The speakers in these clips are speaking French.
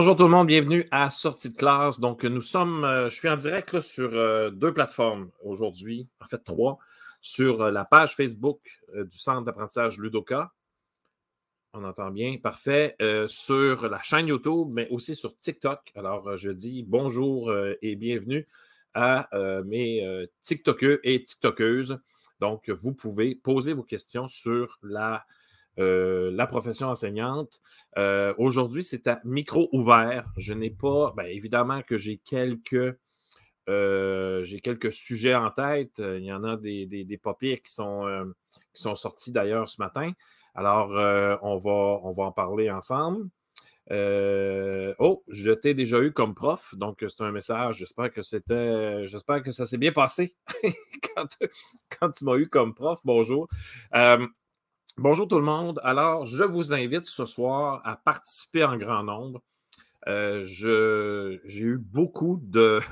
Bonjour tout le monde, bienvenue à Sortie de classe. Donc, nous sommes, euh, je suis en direct sur euh, deux plateformes aujourd'hui, en fait trois, sur euh, la page Facebook du Centre d'apprentissage Ludoka. On entend bien, parfait. sur la chaîne YouTube, mais aussi sur TikTok. Alors, je dis bonjour et bienvenue à mes TikTokers et TikTokeuses. Donc, vous pouvez poser vos questions sur la la profession enseignante. Euh, aujourd'hui, c'est à micro ouvert. Je n'ai pas, bien, évidemment que j'ai quelques, euh, quelques sujets en tête. Il y en a des, des, qui sont, qui sont sortis d'ailleurs ce matin. Alors, on, va, on va en parler ensemble. oh, je t'ai déjà eu comme prof, donc c'est un message. J'espère que c'était. J'espère que ça s'est bien passé quand, tu m'as eu comme prof. Bonjour. Bonjour tout le monde. Alors, je vous invite ce soir à participer en grand nombre. Euh, j'ai eu beaucoup de.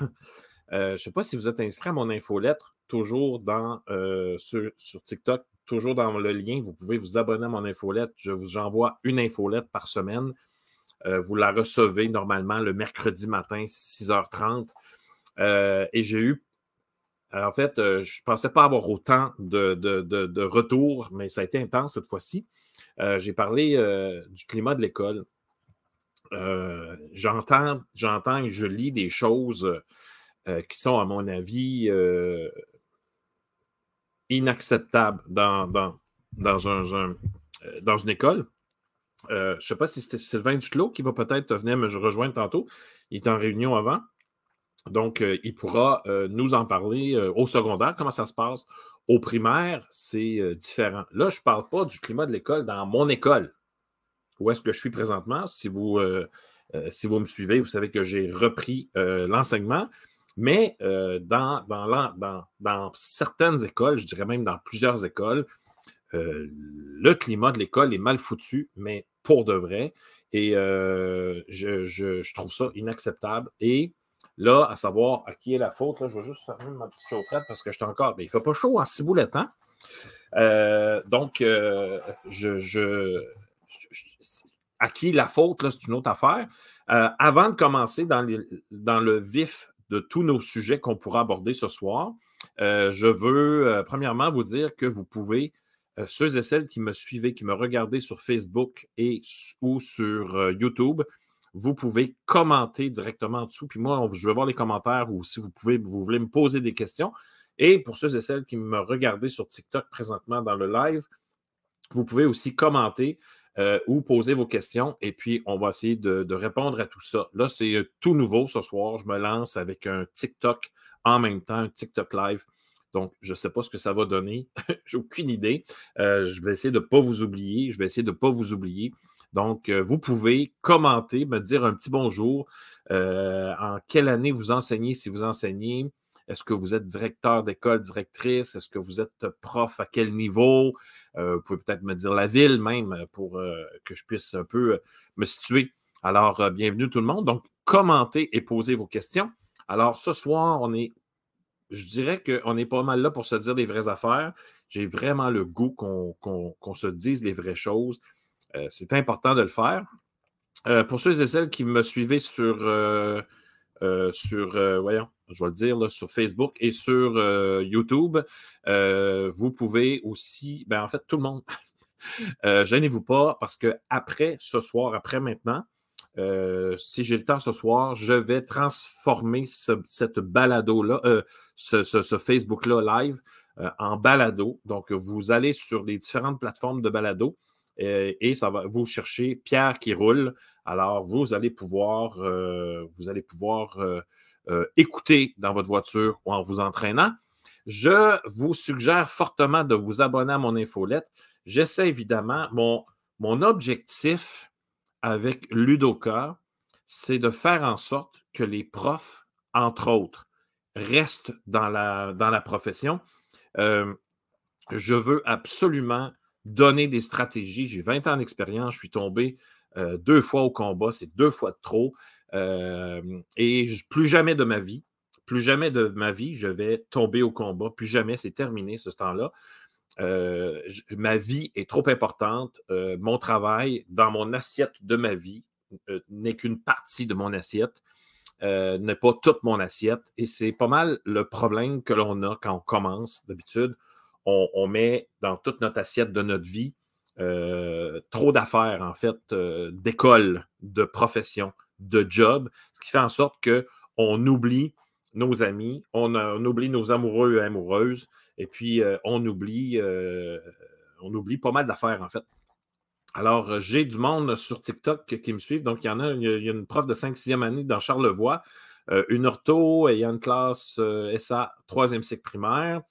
Euh, je ne sais pas si vous êtes inscrit à mon infolettre, toujours dans, euh, sur, TikTok, toujours dans le lien. Vous pouvez vous abonner à mon infolettre. Je vous envoie une infolettre par semaine. vous la recevez normalement le mercredi matin, 6h30. et j'ai eu en fait, euh, je ne pensais pas avoir autant de, retours, mais ça a été intense cette fois-ci. Euh, j'ai parlé euh, du climat de l'école. j'entends, j'entends et je lis des choses qui sont, à mon avis, inacceptables dans, dans, un, dans une école. je ne sais pas si c'était Sylvain Duclos qui va peut-être venir me rejoindre tantôt. Il est en réunion avant. Donc, euh, il pourra euh, nous en parler euh, au secondaire, comment ça se passe. Au primaire, c'est différent. Là, je ne parle pas du climat de l'école dans mon école. Où est-ce que je suis présentement? Si vous, me suivez, vous savez que j'ai repris l'enseignement. Mais dans, certaines écoles, je dirais même dans plusieurs écoles, le climat de l'école est mal foutu, mais pour de vrai. Et je, trouve ça inacceptable. Là, à savoir à qui est la faute, je vais juste fermer ma petite chaufferette parce que je suis encore. Mais il ne fait pas chaud en ciboulette, hein? Euh, donc, euh, je, à qui la faute, là, c'est une autre affaire. Euh, avant de commencer dans, dans, le vif de tous nos sujets qu'on pourra aborder ce soir, je veux premièrement vous dire que vous pouvez, ceux et celles qui me suivent, qui me regardent sur Facebook et ou sur YouTube, vous pouvez commenter directement en dessous. Puis moi, je vais voir les commentaires ou si vous pouvez, vous voulez me poser des questions. Et pour ceux et celles qui me regardent sur TikTok présentement dans le live, vous pouvez aussi commenter euh, ou poser vos questions. Et puis, on va essayer de, répondre à tout ça. Là, c'est euh, tout nouveau ce soir. Je me lance avec un TikTok en même temps, un TikTok live. Donc, je ne sais pas ce que ça va donner. J'ai aucune idée. Euh, je vais essayer de ne pas vous oublier. Je vais essayer de ne pas vous oublier. Donc, euh, vous pouvez commenter, me dire un petit bonjour. Euh, en quelle année vous enseignez, si vous enseignez. Est-ce que vous êtes directeur d'école, directrice? Est-ce que vous êtes prof à quel niveau? Euh, vous pouvez peut-être me dire la ville même pour que je puisse un peu me situer. Alors, bienvenue tout le monde. Donc, commentez et posez vos questions. Alors, ce soir, on est, je dirais qu'on est pas mal là pour se dire des vraies affaires. J'ai vraiment le goût qu'on se dise les vraies choses. Euh, c'est important de le faire. Euh, pour ceux et celles qui me suivaient sur, euh, sur voyons, je vais le dire, sur Facebook et sur YouTube, vous pouvez aussi, ben, en fait, tout le monde, gênez-vous pas parce que après ce soir, après maintenant, si j'ai le temps ce soir, je vais transformer cette balado-là, ce, ce Facebook-là live en balado. Donc, vous allez sur les différentes plateformes de balado euh, et ça va vous chercher Pierre qui roule. Alors, vous allez pouvoir, euh, euh, écouter dans votre voiture ou en vous entraînant. Je vous suggère fortement de vous abonner à mon infolette. J'essaie évidemment, mon, objectif avec Ludoka, c'est de faire en sorte que les profs, entre autres, restent dans la profession. je veux absolument donner des stratégies. J'ai 20 ans d'expérience, je suis tombé euh, deux fois au combat, c'est deux fois de trop. Euh, et plus jamais de ma vie, plus jamais de ma vie, je vais tomber au combat. Plus jamais, c'est terminé ce temps-là. Euh, ma vie est trop importante. mon travail, dans mon assiette de ma vie, n'est qu'une partie de mon assiette, n'est pas toute mon assiette. Et c'est pas mal le problème que l'on a quand on commence d'habitude. On, met dans toute notre assiette de notre vie trop d'affaires, en fait, d'école, de profession, de job, ce qui fait en sorte qu'on oublie nos amis, on, oublie nos amoureux et amoureuses, et puis on oublie on oublie pas mal d'affaires, en fait. Alors, euh, j'ai du monde sur TikTok qui me suivent. Donc, il y en a, il y a une prof de 5-6e année dans Charlevoix, euh, une ortho, il y a une classe euh, SA, troisième cycle primaire.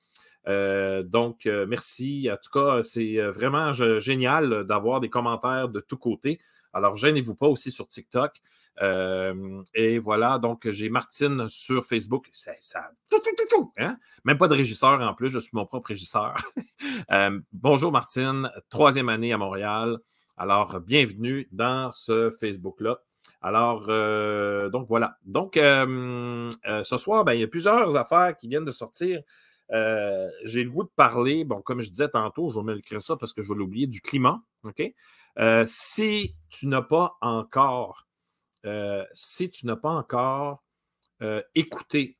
Donc, merci. En tout cas, c'est vraiment génial d'avoir des commentaires de tous côtés. Alors, gênez-vous pas aussi sur TikTok. et voilà, donc j'ai Martine sur Facebook. Ça, hein? Même pas de régisseur en plus, je suis mon propre régisseur. bonjour Martine, troisième année à Montréal. Alors, bienvenue dans ce Facebook-là. Alors, euh, donc voilà. Donc, ce soir, ben, il y a plusieurs affaires qui viennent de sortir. J'ai le goût de parler, bon, comme je disais tantôt, je vais m'écrire ça parce que je vais l'oublier, du climat. OK? si tu n'as pas encore euh, si tu n'as pas encore euh, écouté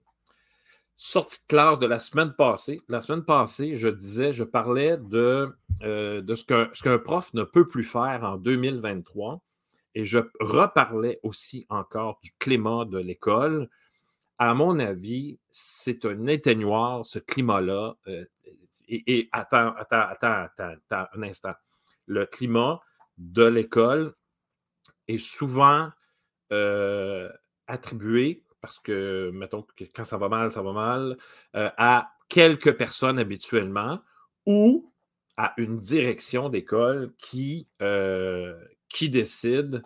sortie de classe de la semaine passée, la semaine passée, je disais, je parlais de, euh, de ce qu'un prof ne peut plus faire en 2023 et je reparlais aussi encore du climat de l'école. À mon avis, c'est un éteignoir, ce climat-là. et, et attends, attends, attends, attends, un instant. Le climat de l'école est souvent euh, attribué, parce que, mettons, que quand ça va mal, ça va mal, euh, à quelques personnes habituellement ou à une direction d'école euh, qui décide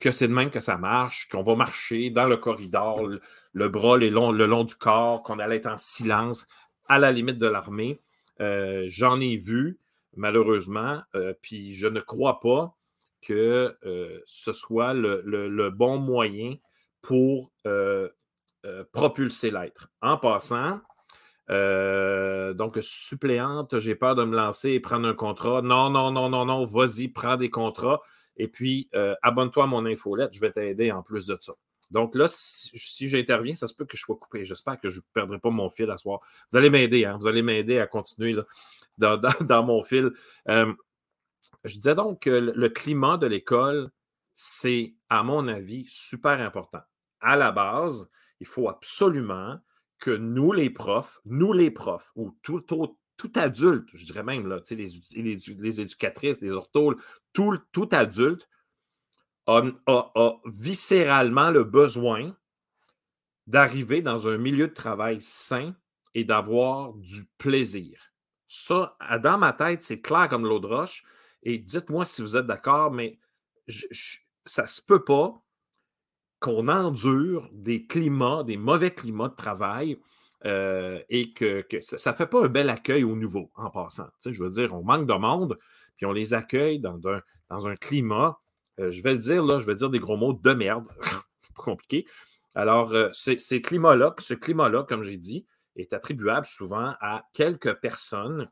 que c'est de même que ça marche, qu'on va marcher dans le corridor, le, bras le long, le long du corps, qu'on allait être en silence à la limite de l'armée. J'en ai vu, malheureusement, puis je ne crois pas que euh, ce soit le, bon moyen pour euh, euh, propulser l'être. En passant, donc suppléante, j'ai peur de me lancer et prendre un contrat. Non, non, non, non, non, vas-y, prends des contrats. Et puis, abonne-toi à mon infolette, je vais t'aider en plus de ça. Donc là, si, j'interviens, ça se peut que je sois coupé. J'espère que je ne perdrai pas mon fil à soir. Vous allez m'aider, hein? vous allez m'aider à continuer dans, mon fil. Je disais donc que le climat de l'école, c'est, à mon avis, super important. À la base, il faut absolument que nous, les profs, nous, les profs, ou tout, tout, adulte, je dirais même, là, les, les, les, éducatrices, les orthos, tout, adulte a, a viscéralement le besoin d'arriver dans un milieu de travail sain et d'avoir du plaisir. Ça, dans ma tête, c'est clair comme l'eau de roche. Et dites-moi si vous êtes d'accord, mais ça ne se peut pas qu'on endure des climats, des mauvais climats de travail euh, et que, ça ne fait pas un bel accueil au nouveau en passant. je veux dire, on manque de monde, puis on les accueille dans un, dans un climat, euh, je vais le dire, là, je vais dire des gros mots de merde, compliqué. Alors, euh, ces climats-là, ce climat-là, comme j'ai dit, est attribuable souvent à quelques personnes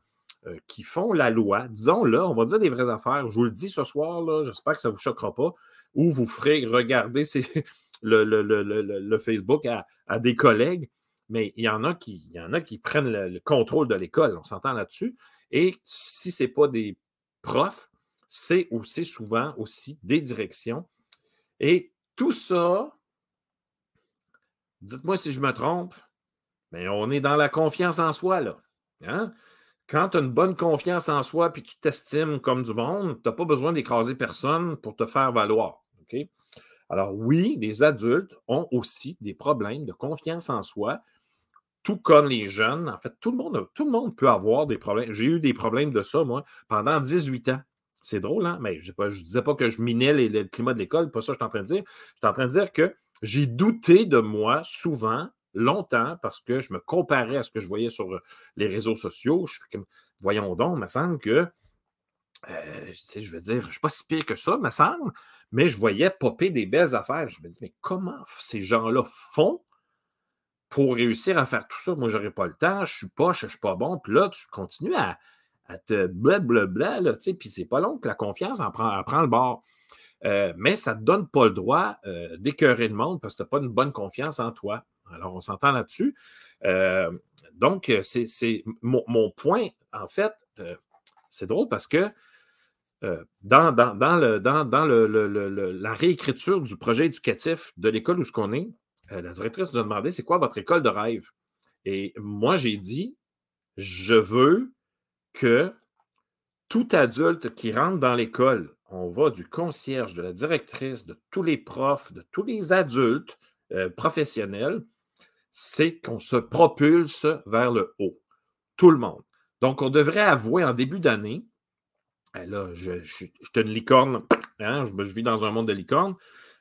euh, qui font la loi, disons-le, on va dire des vraies affaires. Je vous le dis ce soir, j'espère que ça ne vous choquera pas, ou vous ferez regarder le, Facebook à, des collègues, mais il y en a qui, y en a qui prennent le, contrôle de l'école, on s'entend là-dessus. Et si ce n'est pas des profs, c'est aussi souvent aussi des directions. Et tout ça, dites-moi si je me trompe, mais on est dans la confiance en soi, là. Hein? quand tu as une bonne confiance en soi puis tu t'estimes comme du monde, tu n'as pas besoin d'écraser personne pour te faire valoir. Alors oui, les adultes ont aussi des problèmes de confiance en soi, tout comme les jeunes. En fait, tout le monde, tout le monde peut avoir des problèmes. J'ai eu des problèmes de ça, moi, pendant 18 ans. C'est drôle, hein? Mais je ne disais pas que je minais le climat de l'école, pas ça je suis en train de dire. Je suis en train de dire que j'ai douté de moi souvent longtemps parce que je me comparais à ce que je voyais sur euh, les réseaux sociaux. Je fais comme, voyons donc, il me semble que, euh, je veux dire, je ne suis pas si pire que ça, me semble, mais je voyais popper des belles affaires. Je me dis, mais comment ces gens-là font pour réussir à faire tout ça? Moi, je n'aurais pas le temps, je suis pas, je ne suis pas bon. Puis là, tu continues à, te blablabla, là, tu sais, puis c'est pas long que la confiance en prend, le bord. mais ça ne te donne pas le droit d'écœurer le monde parce que tu n'as pas une bonne confiance en toi. Alors, on s'entend là-dessus. donc, c'est mon, point, en fait, c'est drôle parce que dans, la réécriture du projet éducatif de l'école où ce qu'on est, la directrice nous a demandé c'est quoi votre école de rêve? Et moi, j'ai dit je veux que tout adulte qui rentre dans l'école, on va du concierge, de la directrice, de tous les profs, de tous les adultes euh, professionnels, c'est qu'on se propulse vers le haut. Tout le monde. Donc, on devrait avouer en début d'année, eh là, je, suis une licorne, hein, je, vis dans un monde de licorne.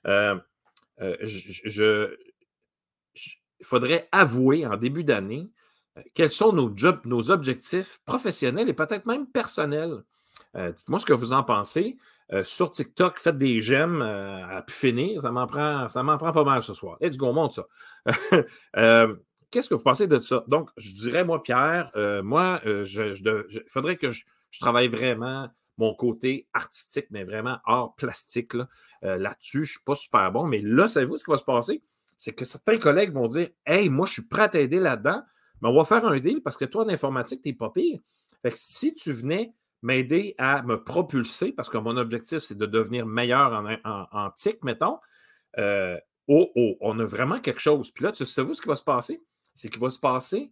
Euh, euh, il faudrait avouer en début d'année euh, quels sont nos, nos objectifs professionnels et peut-être même personnels. Euh, dites-moi ce que vous en pensez. Euh, sur TikTok, faites des j'aime à finir. Ça m'en prend, ça prend pas mal ce soir. Let's go, monte ça. Qu'est-ce que vous pensez de ça? Donc, je dirais, moi, Pierre, moi, il faudrait que je, travaille vraiment mon côté artistique, mais vraiment art plastique là-dessus. je ne suis pas super bon, mais là, savez-vous ce qui va se passer? C'est que certains collègues vont dire Hey, moi, je suis prêt à t'aider là-dedans mais on va faire un deal parce que toi, en informatique, tu n'es pas pire. Fait si tu venais m'aider à me propulser, parce que mon objectif, c'est de devenir meilleur en, TIC, mettons, euh, oh, oh, on a vraiment quelque chose. Puis là, tu sais ce qui va se passer? C'est qu'il va se passer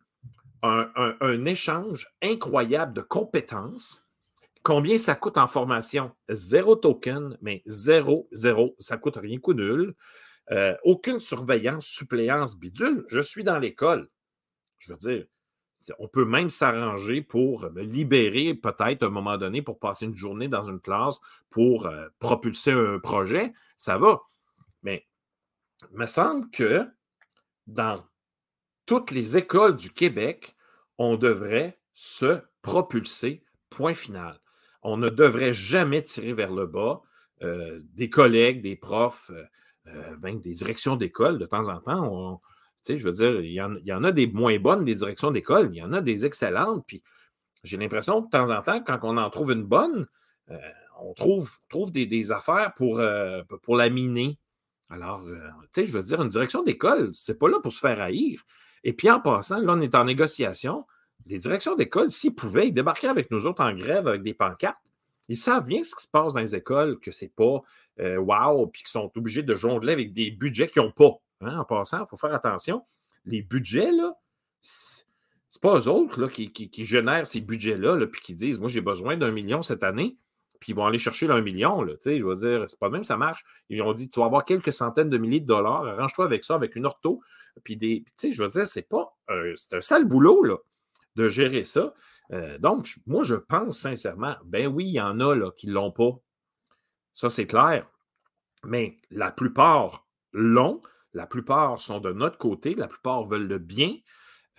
un, échange incroyable de compétences. Combien ça coûte en formation? Zéro token, mais zéro, zéro. Ça coûte rien, coup nul. Euh, aucune surveillance, suppléance, bidule. Je suis dans l'école. Je veux dire, on peut même s'arranger pour me libérer peut-être à un moment donné pour passer une journée dans une classe pour euh, propulser un projet. Ça va. Mais il me semble que dans toutes les écoles du Québec, on devrait se propulser, point final. On ne devrait jamais tirer vers le bas euh, des collègues, des profs, même des directions d'école. De temps en temps, je veux dire, il y, en, a des moins bonnes, des directions d'école, il y en a des excellentes. Puis j'ai l'impression que de temps en temps, quand on en trouve une bonne, euh, on trouve, trouve des, affaires pour, euh, pour la miner. Alors, euh, tu sais, je veux dire, une direction d'école, c'est pas là pour se faire haïr. Et puis en passant, là, on est en négociation. Les directions d'école, s'ils pouvaient, ils débarqueraient avec nous autres en grève avec des pancartes. Ils savent bien ce qui se passe dans les écoles, que c'est pas wow, puis qu'ils sont obligés de jongler avec des budgets qu'ils n'ont pas. Hein, en passant, il faut faire attention. Les budgets, là, c'est pas eux autres là, qui, génèrent ces budgets-là, puis qui disent Moi, j'ai besoin d'un million cette année, puis ils vont aller chercher un million. Je veux dire, c'est pas même ça marche. Ils ont dit Tu vas avoir quelques centaines de milliers de dollars, arrange-toi avec ça, avec une ortho. Puis des. Je veux dire, c'est pas. c'est un sale boulot, là, de gérer ça. Euh, donc, moi, je pense sincèrement, ben oui, il y en a là, qui ne l'ont pas. Ça, c'est clair. Mais la plupart l'ont. La plupart sont de notre côté, la plupart veulent le bien,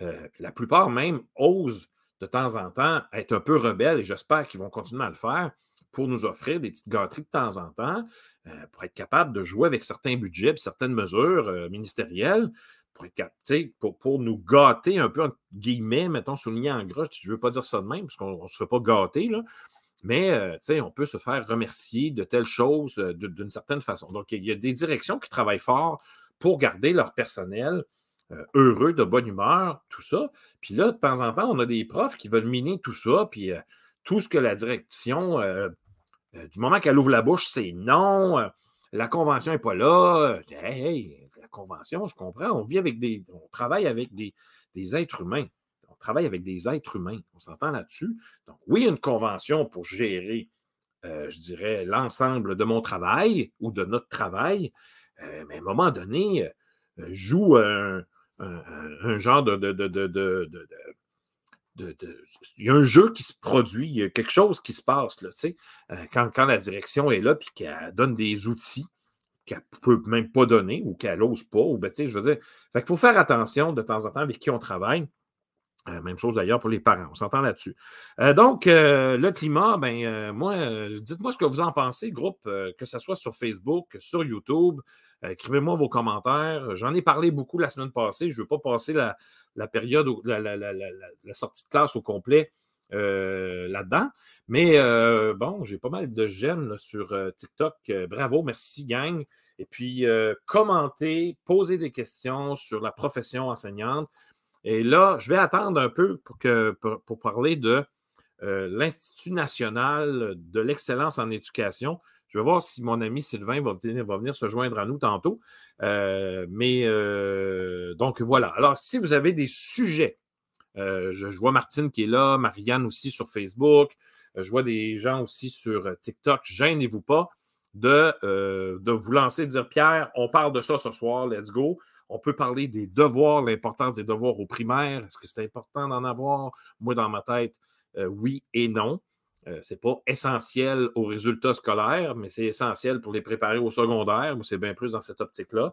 euh, la plupart même osent de temps en temps être un peu rebelles et j'espère qu'ils vont continuer à le faire pour nous offrir des petites gâteries de temps en temps, euh, pour être capable de jouer avec certains budgets et certaines mesures euh, ministérielles, pour, être, pour, pour, nous gâter un peu, entre guillemets, mettons, souligné en gros, je ne veux pas dire ça de même, parce qu'on ne se fait pas gâter, là, mais on peut se faire remercier de telles choses d'une certaine façon. Donc, il y a des directions qui travaillent fort pour garder leur personnel euh, heureux, de bonne humeur, tout ça. Puis là, de temps en temps, on a des profs qui veulent miner tout ça, puis euh, tout ce que la direction, euh, du moment qu'elle ouvre la bouche, c'est non, la convention n'est pas là. Hey, la convention, je comprends, on vit avec des, on travaille avec des, des êtres humains. Travaille avec des êtres humains. On s'entend là-dessus? Donc, oui, une convention pour gérer, je dirais, l'ensemble de mon travail ou de notre travail, euh, mais à un moment donné, euh, joue un, genre de, il y a un jeu qui se produit, il y a quelque chose qui se passe là, euh, quand, quand la direction est là et qu'elle donne des outils qu'elle ne peut même pas donner ou qu'elle n'ose pas. Ou, ben, je veux dire, il faut faire attention de temps en temps avec qui on travaille. Euh, même chose d'ailleurs pour les parents, on s'entend là-dessus. Euh, donc, euh, le climat, ben, moi, dites-moi ce que vous en pensez, groupe, que ce soit sur Facebook, sur YouTube. Écrivez-moi vos commentaires. J'en ai parlé beaucoup la semaine passée. Je ne veux pas passer la, période, la, sortie de classe au complet là-dedans. Mais bon, j'ai pas mal de j'aime sur TikTok. bravo, merci, gang. Et puis, commenter, poser des questions sur la profession enseignante. Et là, je vais attendre un peu pour, parler de l'Institut national de l'excellence en éducation. Je vais voir si mon ami Sylvain va venir, va venir se joindre à nous tantôt. mais donc voilà. Alors, si vous avez des sujets, je, vois Martine qui est là, Marianne aussi sur Facebook, je vois des gens aussi sur TikTok. Gênez-vous pas de, de vous lancer, de dire Pierre, on parle de ça ce soir, let's go. On peut parler des devoirs, l'importance des devoirs aux primaires. Est-ce que c'est important d'en avoir? Moi, dans ma tête, oui et non. Euh, ce n'est pas essentiel aux résultats scolaires, mais c'est essentiel pour les préparer au secondaire, c'est bien plus dans cette optique-là.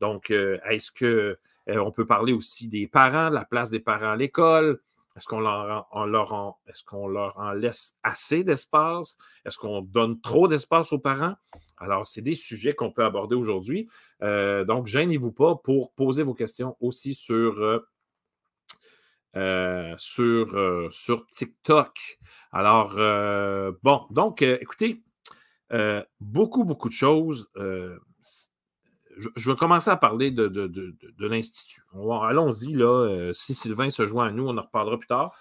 Donc, euh, est-ce qu'on euh, peut parler aussi des parents, la place des parents à l'école? Est-ce qu'on leur, en, laisse assez d'espace? Est-ce qu'on donne trop d'espace aux parents? Alors, c'est des sujets qu'on peut aborder aujourd'hui. donc, gênez-vous pas pour poser vos questions aussi sur euh, euh, TikTok. Alors, euh, bon, donc, écoutez, beaucoup, beaucoup de choses. Je, vais commencer à parler de, de, l'Institut. Allons-y, là. si Sylvain se joint à nous, on en reparlera plus tard.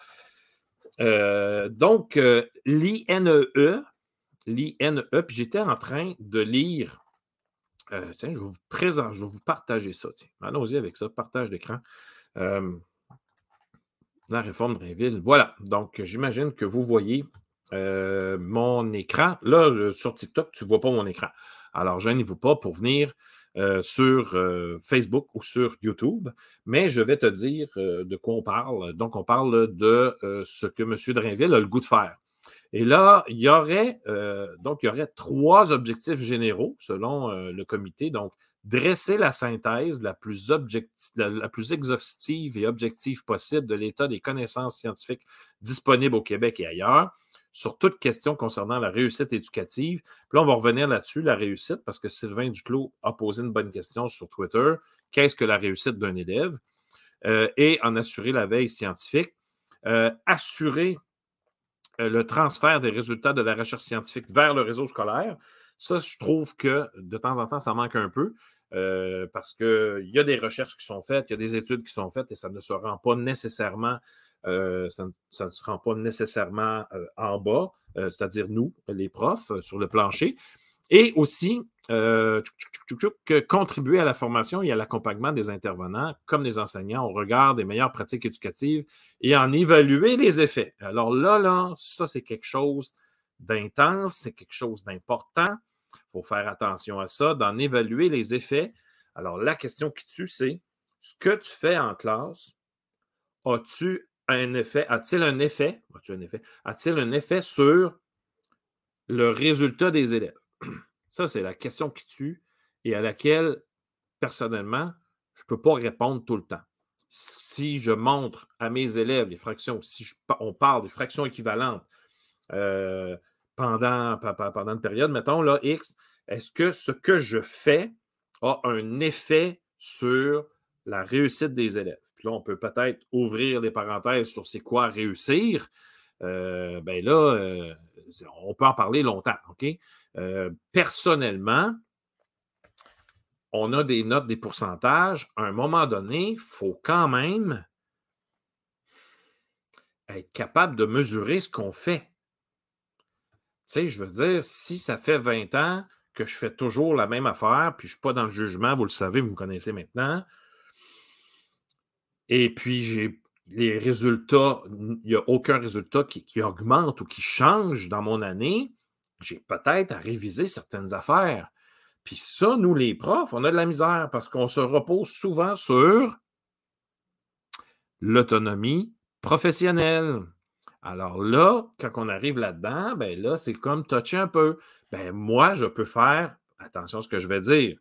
donc, l'INE, l'INE, puis j'étais en train de lire. tiens, je vais vous présenter, je vais vous partager ça. Allons-y avec ça, partage d'écran la réforme de Drainville. Voilà. Donc, j'imagine que vous voyez euh, mon écran. Là, sur TikTok, tu ne vois pas mon écran. Alors, gênez-vous pas pour venir euh, sur euh, Facebook ou sur YouTube, mais je vais te dire de quoi on parle. Donc, on parle de ce que M. Drainville a le goût de faire. Et là, il y aurait donc il y aurait trois objectifs généraux selon le comité. Donc, dresser la synthèse la plus, la, plus exhaustive et objective possible de l'état des connaissances scientifiques disponibles au Québec et ailleurs sur toute question concernant la réussite éducative. Puis là, on va revenir là-dessus, la réussite, parce que Sylvain Duclos a posé une bonne question sur Twitter. Qu'est-ce que la réussite d'un élève? Euh, et en assurer la veille scientifique. Euh, assurer euh, le transfert des résultats de la recherche scientifique vers le réseau scolaire. Ça, je trouve que de temps en temps, ça manque un peu. Parce qu'il y a des recherches qui sont faites, il y a des études qui sont faites et ça ne se rend pas nécessairement, euh, ça, ne, se rend pas nécessairement euh, en bas, c'est-à-dire nous, les profs, sur le plancher. Et aussi, contribuer à la formation et à l'accompagnement des intervenants, comme des enseignants, au regard des meilleures pratiques éducatives et en évaluer les effets. Alors là, là, ça, c'est quelque chose d'intense, c'est quelque chose d'important. Il faut faire attention à ça, d'en évaluer les effets. Alors, la question qui tue, c'est ce que tu fais en classe, as-tu a-t-il un effet, as-tu un effet, a-t-il un effet sur le résultat des élèves? Ça, c'est la question qui tue et à laquelle, personnellement, je ne peux pas répondre tout le temps. Si je montre à mes élèves les fractions, si on parle des fractions équivalentes, euh, pendant, pendant une période, mettons, là, X, est-ce que ce que je fais a un effet sur la réussite des élèves? Là, on peut peut-être ouvrir les parenthèses sur c'est quoi réussir. Euh, ben là, euh, on peut en parler longtemps? Euh, personnellement, on a des notes, des pourcentages. À un moment donné, il faut quand même être capable de mesurer ce qu'on fait. Tu sais, je veux dire, si ça fait 20 ans que je fais toujours la même affaire, puis je ne suis pas dans le jugement, vous le savez, vous me connaissez maintenant, et puis j'ai les résultats, il n'y a aucun résultat qui, augmente ou qui change dans mon année, j'ai peut-être à réviser certaines affaires. Puis ça, nous, les profs, on a de la misère parce qu'on se repose souvent sur l'autonomie professionnelle. Alors là, quand on arrive là-dedans, ben là, c'est comme toucher un peu. Ben moi, je peux faire, attention à ce que je vais dire,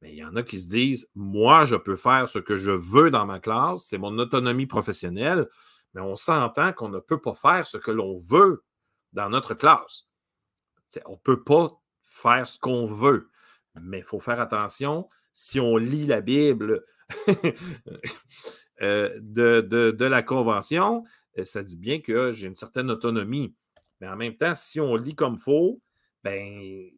mais il y en a qui se disent, moi, je peux faire ce que je veux dans ma classe, c'est mon autonomie professionnelle, mais on s'entend qu'on ne peut pas faire ce que l'on veut dans notre classe. on ne peut pas faire ce qu'on veut, mais il faut faire attention. Si on lit la Bible euh, de, la Convention, ça dit bien que j'ai une certaine autonomie. Mais en même temps, si on lit comme faut, ben,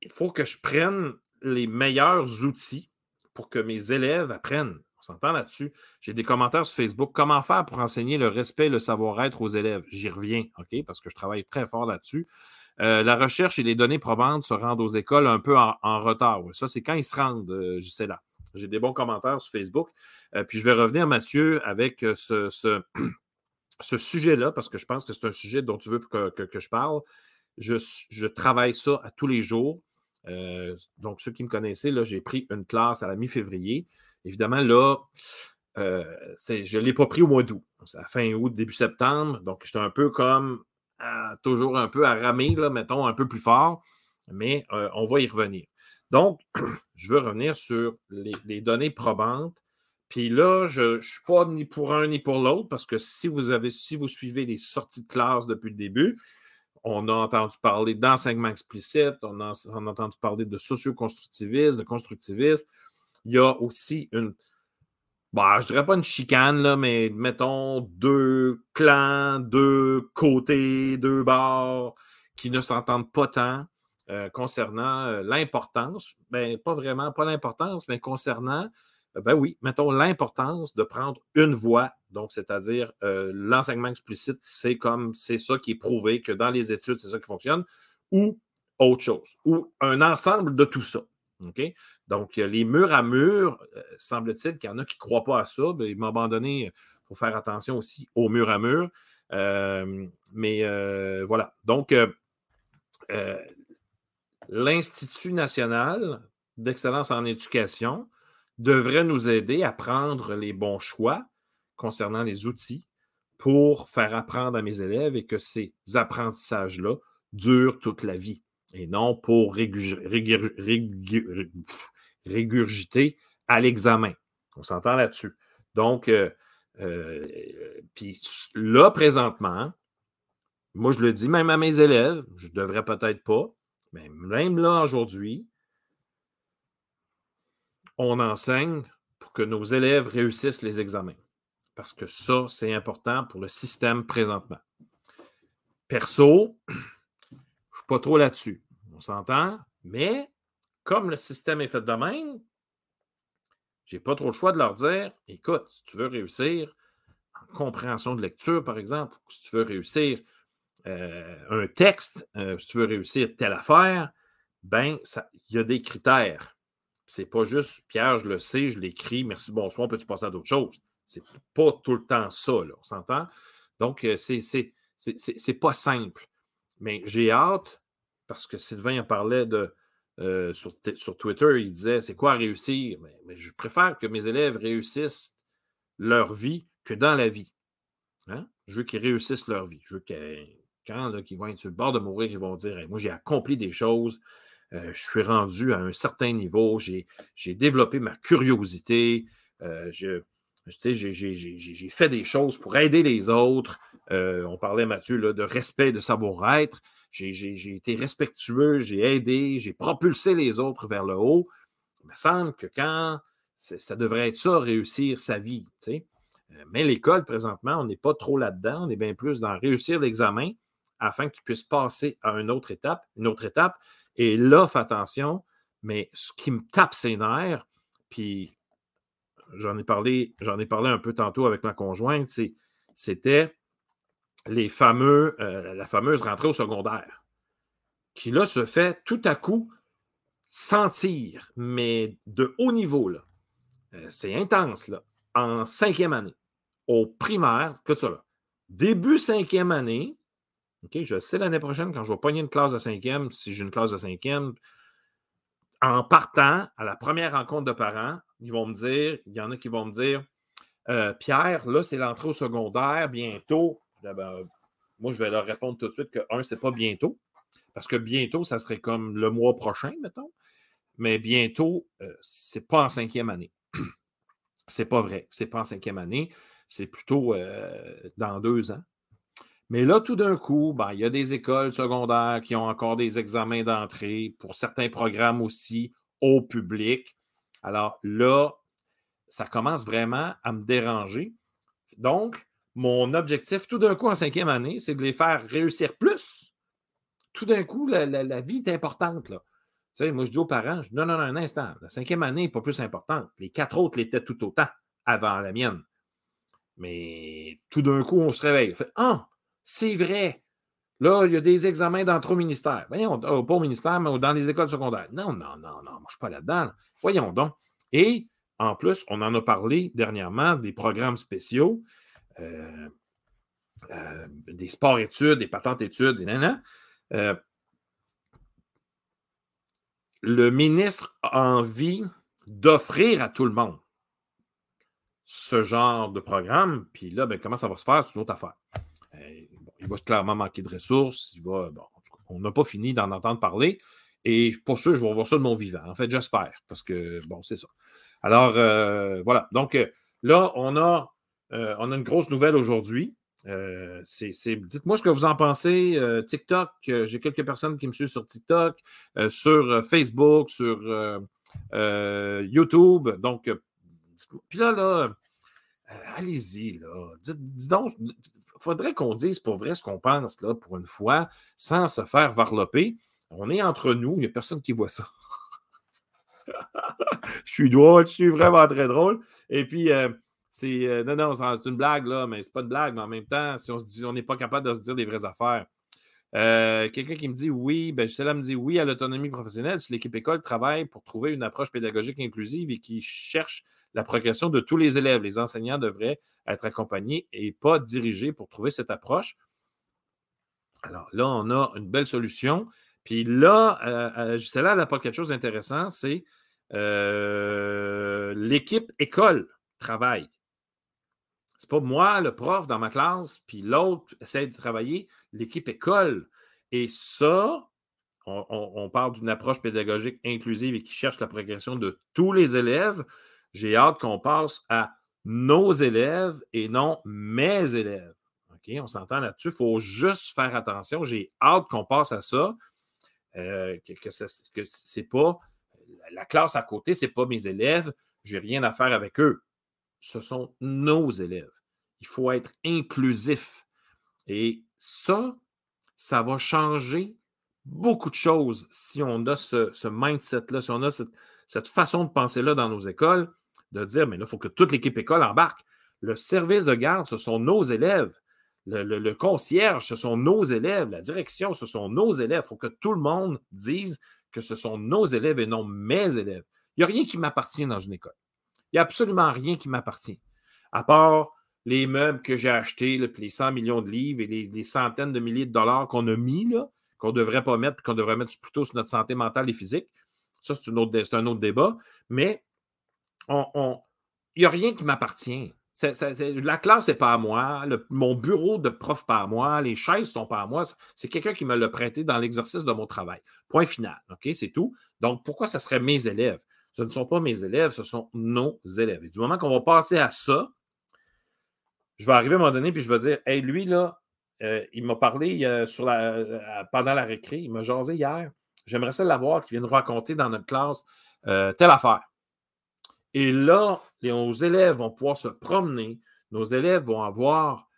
il faut que je prenne les meilleurs outils pour que mes élèves apprennent. On s'entend là-dessus. J'ai des commentaires sur Facebook. Comment faire pour enseigner le respect et le savoir-être aux élèves? J'y reviens, OK? Parce que je travaille très fort là-dessus. Euh, la recherche et les données probantes se rendent aux écoles un peu en, retard. Ça, c'est quand ils se rendent, euh, je sais là. J'ai des bons commentaires sur Facebook. Euh, puis je vais revenir, Mathieu, avec ce, ce, sujet-là, parce que je pense que c'est un sujet dont tu veux que, je parle. Je, travaille ça à tous les jours. Donc, ceux qui me connaissaient, là, j'ai pris une classe à la mi-février. Évidemment, là, je ne l'ai pas pris au mois d'août. C'est à fin août, début septembre. Donc, j'étais un peu comme toujours un peu à ramer, là, mettons, un peu plus fort, mais euh, on va y revenir. Donc, je veux revenir sur les, données probantes. Puis là, je ne suis pas ni pour un ni pour l'autre, parce que si vous avez, si vous suivez les sorties de classe depuis le début, on a entendu parler d'enseignement explicite, on a, entendu parler de socio-constructivisme, de constructivisme. Il y a aussi une, bah, je dirais pas une chicane, là, mais mettons deux clans, deux côtés, deux bords qui ne s'entendent pas tant euh, concernant euh, l'importance, ben, pas vraiment, pas l'importance, mais concernant, ben oui, mettons l'importance de prendre une voie, donc c'est-à-dire l'enseignement explicite, c'est comme, c'est ça qui est prouvé que dans les études, c'est ça qui fonctionne, ou autre chose, ou un ensemble de tout ça. OK? Donc, les murs à murs, euh, semble-t-il qu'il y en a qui ne croient pas à ça. Ben, ils m'ont abandonné. Il faut faire attention aussi aux murs à murs. Euh, mais euh, voilà. Donc, l'Institut national d'excellence en éducation devrait nous aider à prendre les bons choix concernant les outils pour faire apprendre à mes élèves et que ces apprentissages-là durent toute la vie et non pour régurgiter à l'examen. On s'entend là-dessus. Donc, euh, euh, là, présentement, moi, je le dis même à mes élèves, je ne devrais peut-être pas, mais même là, aujourd'hui, on enseigne pour que nos élèves réussissent les examens. Parce que ça, c'est important pour le système présentement. Perso, je ne suis pas trop là-dessus. On s'entend, mais comme le système est fait de même, j'ai pas trop le choix de leur dire écoute, si tu veux réussir en compréhension de lecture, par exemple, si tu veux réussir euh, un texte, euh, si tu veux réussir telle affaire, ben, il y a des critères. C'est pas juste Pierre, je le sais, je l'écris, merci, bonsoir, peux-tu passer à d'autres choses? C'est pas tout le temps ça, là, on s'entend? Donc, euh, c'est pas simple. Mais j'ai hâte, parce que Sylvain en parlait de euh, sur, Twitter, il disait C'est quoi réussir? Mais, je préfère que mes élèves réussissent leur vie que dans la vie. Hein? Je veux qu'ils réussissent leur vie. Je veux que quand ils vont être sur le bord de mourir, ils vont dire Moi, j'ai accompli des choses, je suis rendu à un certain niveau, j'ai développé ma curiosité, euh, j'ai fait des choses pour aider les autres. on parlait, Mathieu, là, de respect, de savoir-être j'ai été respectueux, j'ai aidé, j'ai propulsé les autres vers le haut. Il me semble que quand ça devrait être ça, réussir sa vie. Euh, mais l'école, présentement, on n'est pas trop là-dedans. On est bien plus dans réussir l'examen afin que tu puisses passer à une autre étape, une autre étape. Et là, fais attention, mais ce qui me tape ses nerfs, puis j'en ai parlé, j'en ai parlé un peu tantôt avec ma conjointe, c'était les fameux, euh, la fameuse rentrée au secondaire, qui là se fait tout à coup sentir, mais de haut niveau. Là. Euh, c'est intense, là, en cinquième année. Au primaire, que ça là. Début cinquième année, OK, je sais l'année prochaine, quand je vais pogner une classe de cinquième, si j'ai une classe de cinquième, en partant à la première rencontre de parents, ils vont me dire, il y en a qui vont me dire, euh, Pierre, là, c'est l'entrée au secondaire, bientôt. Ben, moi, je vais leur répondre tout de suite que, un, c'est pas bientôt, parce que bientôt, ça serait comme le mois prochain, mettons. Mais bientôt, euh, c'est pas en cinquième année. c'est pas vrai. C'est pas en cinquième année. C'est plutôt euh, dans deux ans. Mais là, tout d'un coup, ben, il y a des écoles secondaires qui ont encore des examens d'entrée, pour certains programmes aussi, au public. Alors là, ça commence vraiment à me déranger. Donc, mon objectif, tout d'un coup, en cinquième année, c'est de les faire réussir plus. Tout d'un coup, la, vie est importante. Là. Tu sais, moi, je dis aux parents, je dis, non, non, non, un instant. La cinquième année n'est pas plus importante. Les quatre autres l'étaient tout autant avant la mienne. Mais tout d'un coup, on se réveille. Fait, ah, c'est vrai. Là, il y a des examens d'entrée au ministère. Voyons, euh, pas au ministère, mais dans les écoles secondaires. Non, non, non, non, moi, je ne suis pas là-dedans. Voyons donc. Et en plus, on en a parlé dernièrement des programmes spéciaux, euh, euh, des sports-études, des patentes-études, euh, le ministre a envie d'offrir à tout le monde ce genre de programme. Puis là, ben, comment ça va se faire? C'est une autre affaire. Il va clairement manquer de ressources. Il va, on n'a pas fini d'en entendre parler. Et pour ça, je vais voir ça de mon vivant. En fait, j'espère. Parce que, bon, c'est ça. Alors, euh, voilà. Donc, euh, là, on a, euh, on a une grosse nouvelle aujourd'hui. Dites-moi ce que vous en pensez. TikTok, j'ai quelques personnes qui me suivent sur TikTok, sur Facebook, sur YouTube. Donc, puis là, là, allez-y, là. Dites, donc, il faudrait qu'on dise pour vrai ce qu'on pense, là, pour une fois, sans se faire varloper. On est entre nous, il n'y a personne qui voit ça. je suis drôle, je suis vraiment très drôle. Et puis, euh, c'est. Euh, non, non, c'est une blague, là, mais c'est pas de blague, mais en même temps, si on se dit, on n'est pas capable de se dire des vraies affaires. Euh, quelqu'un qui me dit oui, ben cela me dit oui à l'autonomie professionnelle si l'équipe école travaille pour trouver une approche pédagogique inclusive et qui cherche la progression de tous les élèves. Les enseignants devraient être accompagnés et pas dirigés pour trouver cette approche. Alors là, on a une belle solution. Puis là, euh, là elle apporte quelque chose d'intéressant, c'est euh, l'équipe école travaille. C'est pas moi, le prof dans ma classe, puis l'autre essaie de travailler, l'équipe école. Et ça, on, parle d'une approche pédagogique inclusive et qui cherche la progression de tous les élèves. J'ai hâte qu'on passe à nos élèves et non mes élèves. OK, on s'entend là-dessus. Il faut juste faire attention. J'ai hâte qu'on passe à ça. Euh, que, c'est pas la classe à côté, ce n'est pas mes élèves, j'ai rien à faire avec eux. Ce sont nos élèves. Il faut être inclusif. Et ça, ça va changer beaucoup de choses si on a ce, mindset-là, si on a cette, façon de penser-là dans nos écoles, de dire, mais là, il faut que toute l'équipe école embarque. Le service de garde, ce sont nos élèves. le, concierge, ce sont nos élèves. La direction, ce sont nos élèves. Il faut que tout le monde dise que ce sont nos élèves et non mes élèves. Il n'y a rien qui m'appartient dans une école. Il n'y a absolument rien qui m'appartient. À part les meubles que j'ai achetés, les 100 millions de livres et les, centaines de milliers de dollars qu'on a mis, qu'on ne devrait pas mettre, qu'on devrait mettre plutôt sur notre santé mentale et physique. Ça, c'est un autre débat. Mais il n'y a rien qui m'appartient la classe n'est pas à moi, mon bureau de prof pas à moi, les chaises ne sont pas à moi. C'est quelqu'un qui me l'a prêté dans l'exercice de mon travail. Point final. OK, c'est tout. Donc, pourquoi ce serait mes élèves? Ce ne sont pas mes élèves, ce sont nos élèves. Et du moment qu'on va passer à ça, je vais arriver à un moment donné, puis je vais dire Hey, lui, là, euh, il m'a parlé euh, euh, pendant la récré, il m'a jasé hier. J'aimerais ça l'avoir, qui vient nous raconter dans notre classe telle affaire. Et là, nos élèves vont pouvoir se promener, nos élèves vont avoir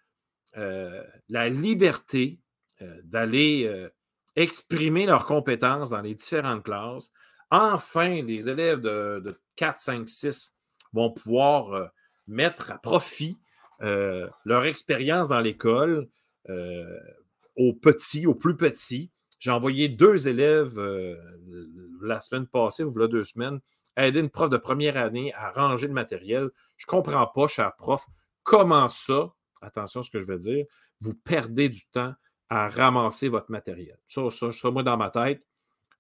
euh, la liberté euh, d'aller euh, exprimer leurs compétences dans les différentes classes. Enfin, les élèves de, 4, 5, 6 vont pouvoir mettre à profit leur expérience dans l'école aux petits, aux plus petits. J'ai envoyé deux élèves la semaine passée, ou voilà deux semaines, aider une prof de première année à ranger le matériel. Je ne comprends pas, cher prof, comment ça, attention à ce que je vais dire, vous perdez du temps à ramasser votre matériel. Ça, ça, ça moi, dans ma tête,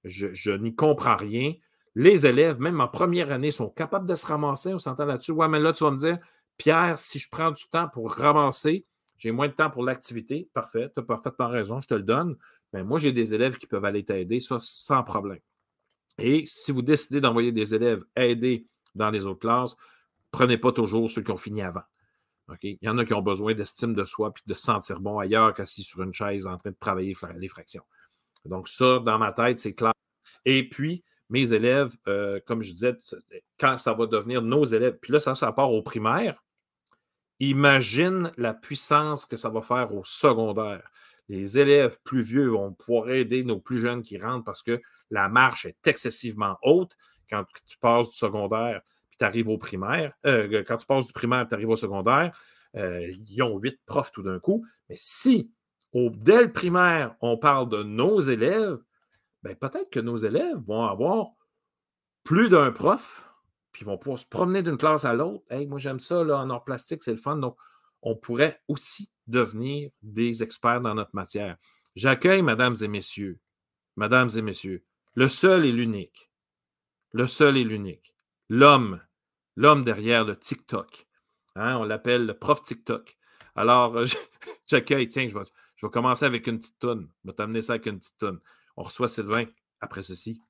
je, n'y comprends rien. Les élèves, même en première année, sont capables de se ramasser. On s'entend là-dessus. Ouais, mais là, tu vas me dire, Pierre, si je prends du temps pour ramasser, j'ai moins de temps pour l'activité. Parfait, tu as parfaitement raison, je te le donne. Mais moi, j'ai des élèves qui peuvent aller t'aider, ça, sans problème. Et si vous décidez d'envoyer des élèves aider dans les autres classes, prenez pas toujours ceux qui ont fini avant. Il y en a qui ont besoin d'estime de soi et de se sentir bon ailleurs qu'assis sur une chaise en train de travailler les fractions. Donc, ça, dans ma tête, c'est clair. Et puis, mes élèves, euh, comme je disais, quand ça va devenir nos élèves, puis là, ça, ça part au primaire, Imagine la puissance que ça va faire au secondaire. Les élèves plus vieux vont pouvoir aider nos plus jeunes qui rentrent parce que la marche est excessivement haute quand tu passes du secondaire puis tu arrives au primaire. Euh, quand tu passes du primaire arrives au secondaire, euh, ils ont huit profs tout d'un coup. Mais si, au, dès le primaire, on parle de nos élèves, ben peut-être que nos élèves vont avoir plus d'un prof puis ils vont pouvoir se promener d'une classe à l'autre. Hey, moi, j'aime ça, en or plastique, c'est le fun. On pourrait aussi devenir des experts dans notre matière. J'accueille, mesdames et messieurs, mesdames et messieurs, le seul et l'unique, le seul et l'unique, l'homme, l'homme derrière le TikTok. Hein, on l'appelle le prof TikTok. Alors, j'accueille, tiens, je vais, je vais commencer avec une petite tonne. Je vais t'amener ça avec une petite tonne. On reçoit Sylvain après ceci.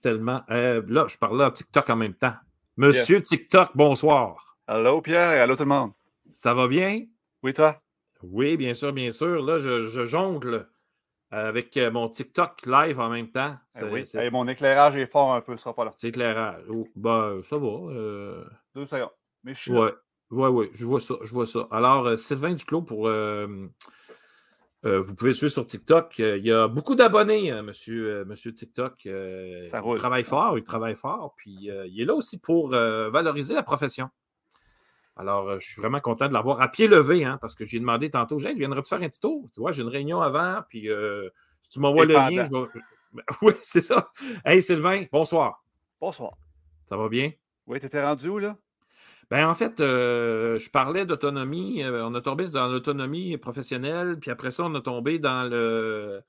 Tellement. Euh, là, je parlais à TikTok en même temps. Monsieur TikTok, bonsoir. Allô, Pierre, allô tout le monde. Ça va bien? Oui, toi? Oui, bien sûr, bien sûr. Là, je, jongle avec euh, mon TikTok live en même temps. Eh oui. mon éclairage est fort un peu, ça pas là. C'est éclairage. Oh, ben, ça va. Euh. Deux secondes. Mais je suis. Oui, oui, je vois ça, je vois ça. Alors, Sylvain Duclos pour euh, vous pouvez le suivre sur TikTok. Euh, il y a beaucoup d'abonnés, hein, monsieur, euh, monsieur TikTok. Ça Il travaille fort, il travaille fort. Puis il est là aussi pour valoriser la profession. Alors, je suis vraiment content de l'avoir à pied levé, hein, parce que j'ai demandé tantôt, Jacques, viendrais-tu faire un petit tour? Tu vois, j'ai une réunion avant, puis si tu m'envoies le lien, je vais... Oui, c'est ça. Hey, Sylvain, bonsoir. Bonsoir. Ça va bien? Oui, tu étais rendu où, là? Ben, en fait, euh, je parlais d'autonomie. Euh, on a tombé dans l'autonomie professionnelle, puis après ça, on a tombé dans le.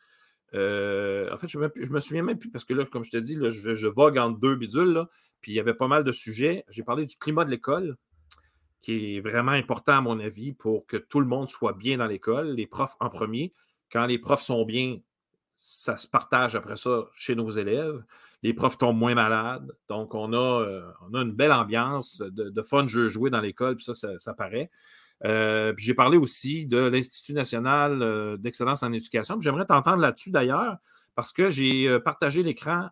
Euh, en fait, je ne me, souviens même plus parce que là, comme je te dis, je, je, vogue entre deux bidules, puis il y avait pas mal de sujets. J'ai parlé du climat de l'école, qui est vraiment important, à mon avis, pour que tout le monde soit bien dans l'école, les profs en premier. Quand les profs sont bien, ça se partage après ça chez nos élèves les profs tombent moins malades. Donc, on a, euh, une belle ambiance de, fun jeu joué dans l'école, puis ça, ça, paraît. Euh, puis j'ai parlé aussi de l'Institut national euh, d'excellence en éducation. J'aimerais t'entendre là-dessus d'ailleurs, parce que j'ai partagé l'écran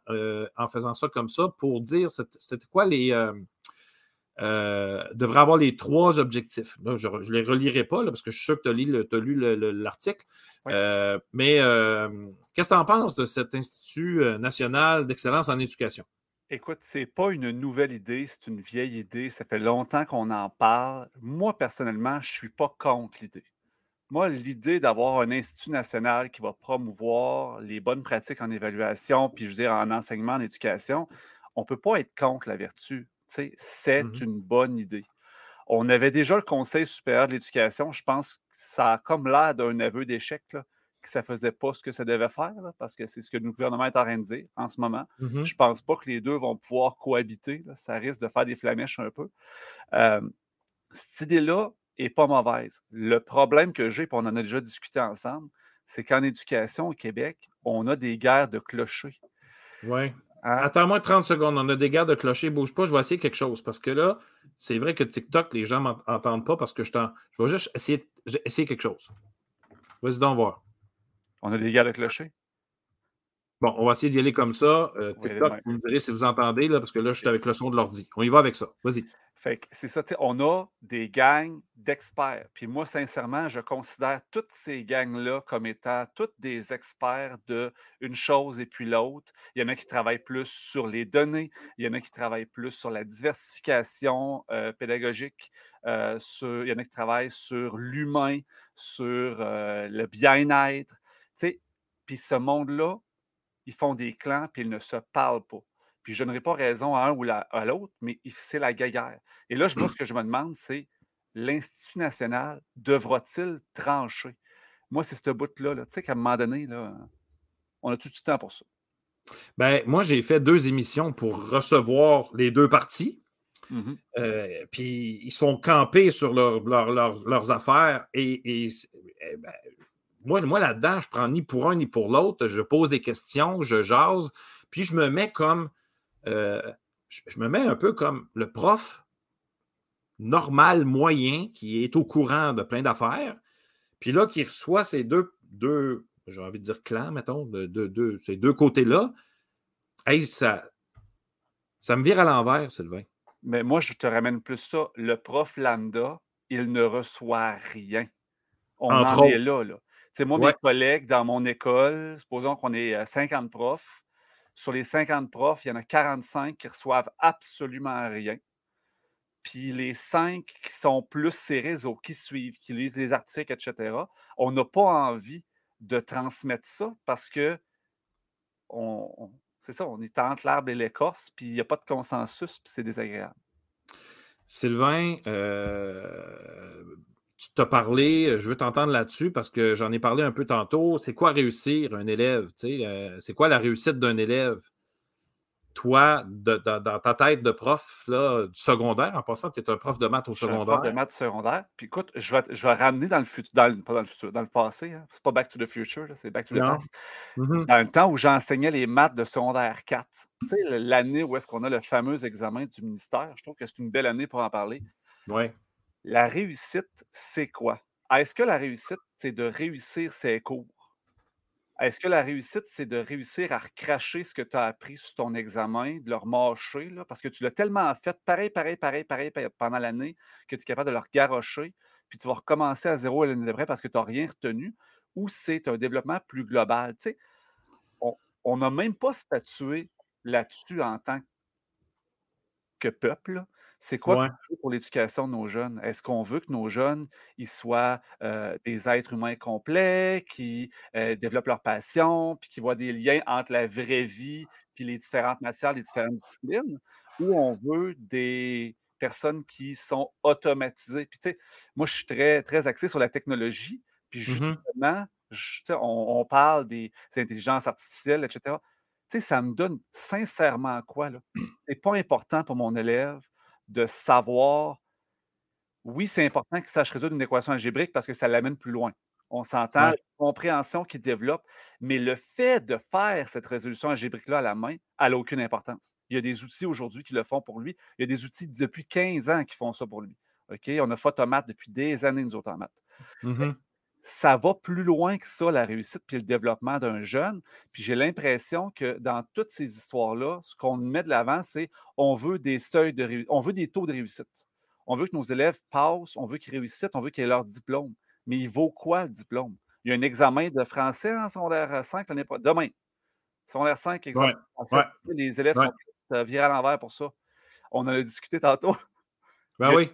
en faisant ça comme ça pour dire c'était quoi les. Devrait avoir les trois objectifs. je ne les relirai pas parce que je suis sûr que tu as, lu l'article. Euh, mais euh, qu'est-ce que tu en penses de cet Institut euh, national d'excellence en éducation? Écoute, ce n'est pas une nouvelle idée, c'est une vieille idée. Ça fait longtemps qu'on en parle. Moi, personnellement, je ne suis pas contre l'idée. Moi, l'idée d'avoir un institut national qui va promouvoir les bonnes pratiques en évaluation, puis je veux dire en enseignement, en éducation, on ne peut pas être contre la vertu. C'est mmh une bonne idée. On avait déjà le Conseil supérieur de l'éducation. Je pense que ça a comme l'air d'un aveu d'échec, que ça ne faisait pas ce que ça devait faire, parce que c'est ce que le gouvernement est en train de dire en ce moment. Mmh je ne pense pas que les deux vont pouvoir cohabiter. Ça risque de faire des flamèches un peu. cette idée-là n'est pas mauvaise. Le problème que j'ai, puis on en a déjà discuté ensemble, c'est qu'en éducation au Québec, on a des guerres de clochers. Oui. Hein? Attends-moi 30 secondes. On a des guerres de clochers. Bouge pas, je vais essayer quelque chose. Parce que là, c'est vrai que TikTok, les gens m'entendent pas parce que je t'en. Je vais juste essayer, essayer quelque chose. Vas-y donc voir. On a des guerres de clochers? Bon, on va essayer d'y aller comme ça. Euh, TikTok, vous me direz si vous entendez, là, parce que là, je suis avec le son de l'ordi. On y va avec ça. Vas-y. Fait que c'est ça, on a des gangs d'experts. Puis moi, sincèrement, je considère toutes ces gangs-là comme étant toutes des experts de une chose et puis l'autre. Il y en a qui travaillent plus sur les données, il y en a qui travaillent plus sur la diversification euh, pédagogique, euh, il y en a qui travaillent sur l'humain, sur euh, le bien-être. Puis ce monde-là, ils font des clans, puis ils ne se parlent pas. Puis je n'aurai pas raison à un ou à l'autre, mais c'est la guerre. Et là, moi, mmh. ce que je me demande, c'est l'Institut national devra-t-il trancher? Moi, c'est ce bout-là. tu sais qu'à un moment donné, là, on a tout du temps pour ça. Ben, moi, j'ai fait deux émissions pour recevoir les deux parties. Mmh euh, puis ils sont campés sur leurs affaires et, eh ben, moi, moi là-dedans, je prends ni pour un ni pour l'autre. Je pose des questions, je jase, puis je me mets comme euh, je, me mets un peu comme le prof normal, moyen, qui est au courant de plein d'affaires, puis là, qui reçoit ces deux, deux, j'ai envie de dire clans, mettons, de, de, ces deux côtés-là, hey, ça, ça me vire à l'envers, Sylvain. Mais moi, je te ramène plus ça. Le prof lambda, il ne reçoit rien. On en est là. là. sais, moi, mes collègues dans mon école, supposons qu'on est 50 profs. Sur les 50 profs, il y en a 45 qui reçoivent absolument rien. Puis les cinq qui sont plus ces réseaux, qui suivent, qui lisent les articles, etc., on n'a pas envie de transmettre ça parce que c'est ça, on est entre l'arbre et l'écorce, puis il n'y a pas de consensus, puis c'est désagréable. Sylvain, euh, tu t'as parlé, je veux t'entendre là-dessus parce que j'en ai parlé un peu tantôt. C'est quoi réussir un élève? Euh, c'est quoi la réussite d'un élève? toi, dans ta tête de prof là, du secondaire, en passant, tu es un prof de maths au secondaire. Un prof de maths secondaire. Puis écoute, je vais, je vais ramener dans le futur, dans pas dans le futur, dans le passé. Hein. C'est pas back to the future, c'est back to the past. Mm-hmm. Dans le temps où j'enseignais les maths de secondaire 4, tu sais, l'année où est-ce qu'on a le fameux examen du ministère, je trouve que c'est une belle année pour en parler. Oui. La réussite, c'est quoi? Est-ce que la réussite, c'est de réussir ses cours? Est-ce que la réussite, c'est de réussir à recracher ce que tu as appris sur ton examen, de le remâcher, là, parce que tu l'as tellement fait, pareil, pareil, pareil, pareil, pendant l'année, que tu es capable de le regarrocher, puis tu vas recommencer à zéro l'année d'après parce que tu n'as rien retenu, ou c'est un développement plus global? Tu on n'a même pas statué là-dessus en tant que peuple. C'est quoi pour l'éducation de nos jeunes? Est-ce qu'on veut que nos jeunes ils soient des êtres humains complets, qui développent leur passion, puis qui voient des liens entre la vraie vie puis les différentes matières, les différentes disciplines? Ou on veut des personnes qui sont automatisées? Puis tu sais, moi, je suis très, très axé sur la technologie. Puis mmh justement, on, parle des, intelligences artificielles, etc. Tu sais, ça me donne sincèrement quoi, là? C'est pas important pour mon élève de savoir, oui, c'est important qu'il sache résoudre une équation algébrique parce que ça l'amène plus loin. On s'entend, la compréhension qu'il développe, mais le fait de faire cette résolution algébrique-là à la main, elle n'a aucune importance. Il y a des outils aujourd'hui qui le font pour lui. Il y a des outils depuis 15 ans qui font ça pour lui. OK? On a Photomat depuis des années, nous autres en maths. Mmh ça va plus loin que ça, la réussite puis le développement d'un jeune. Puis j'ai l'impression que dans toutes ces histoires-là, ce qu'on met de l'avant, c'est on veut des seuils de réussite, on veut des taux de réussite. On veut que nos élèves passent, on veut qu'ils réussissent, on veut qu'ils aient leur diplôme. Mais il vaut quoi le diplôme? Il y a un examen de français en secondaire 5 l'année prochaine. Demain. Secondaire 5, examen Les élèves sont euh, virés à l'envers pour ça. On en a discuté tantôt. Ben oui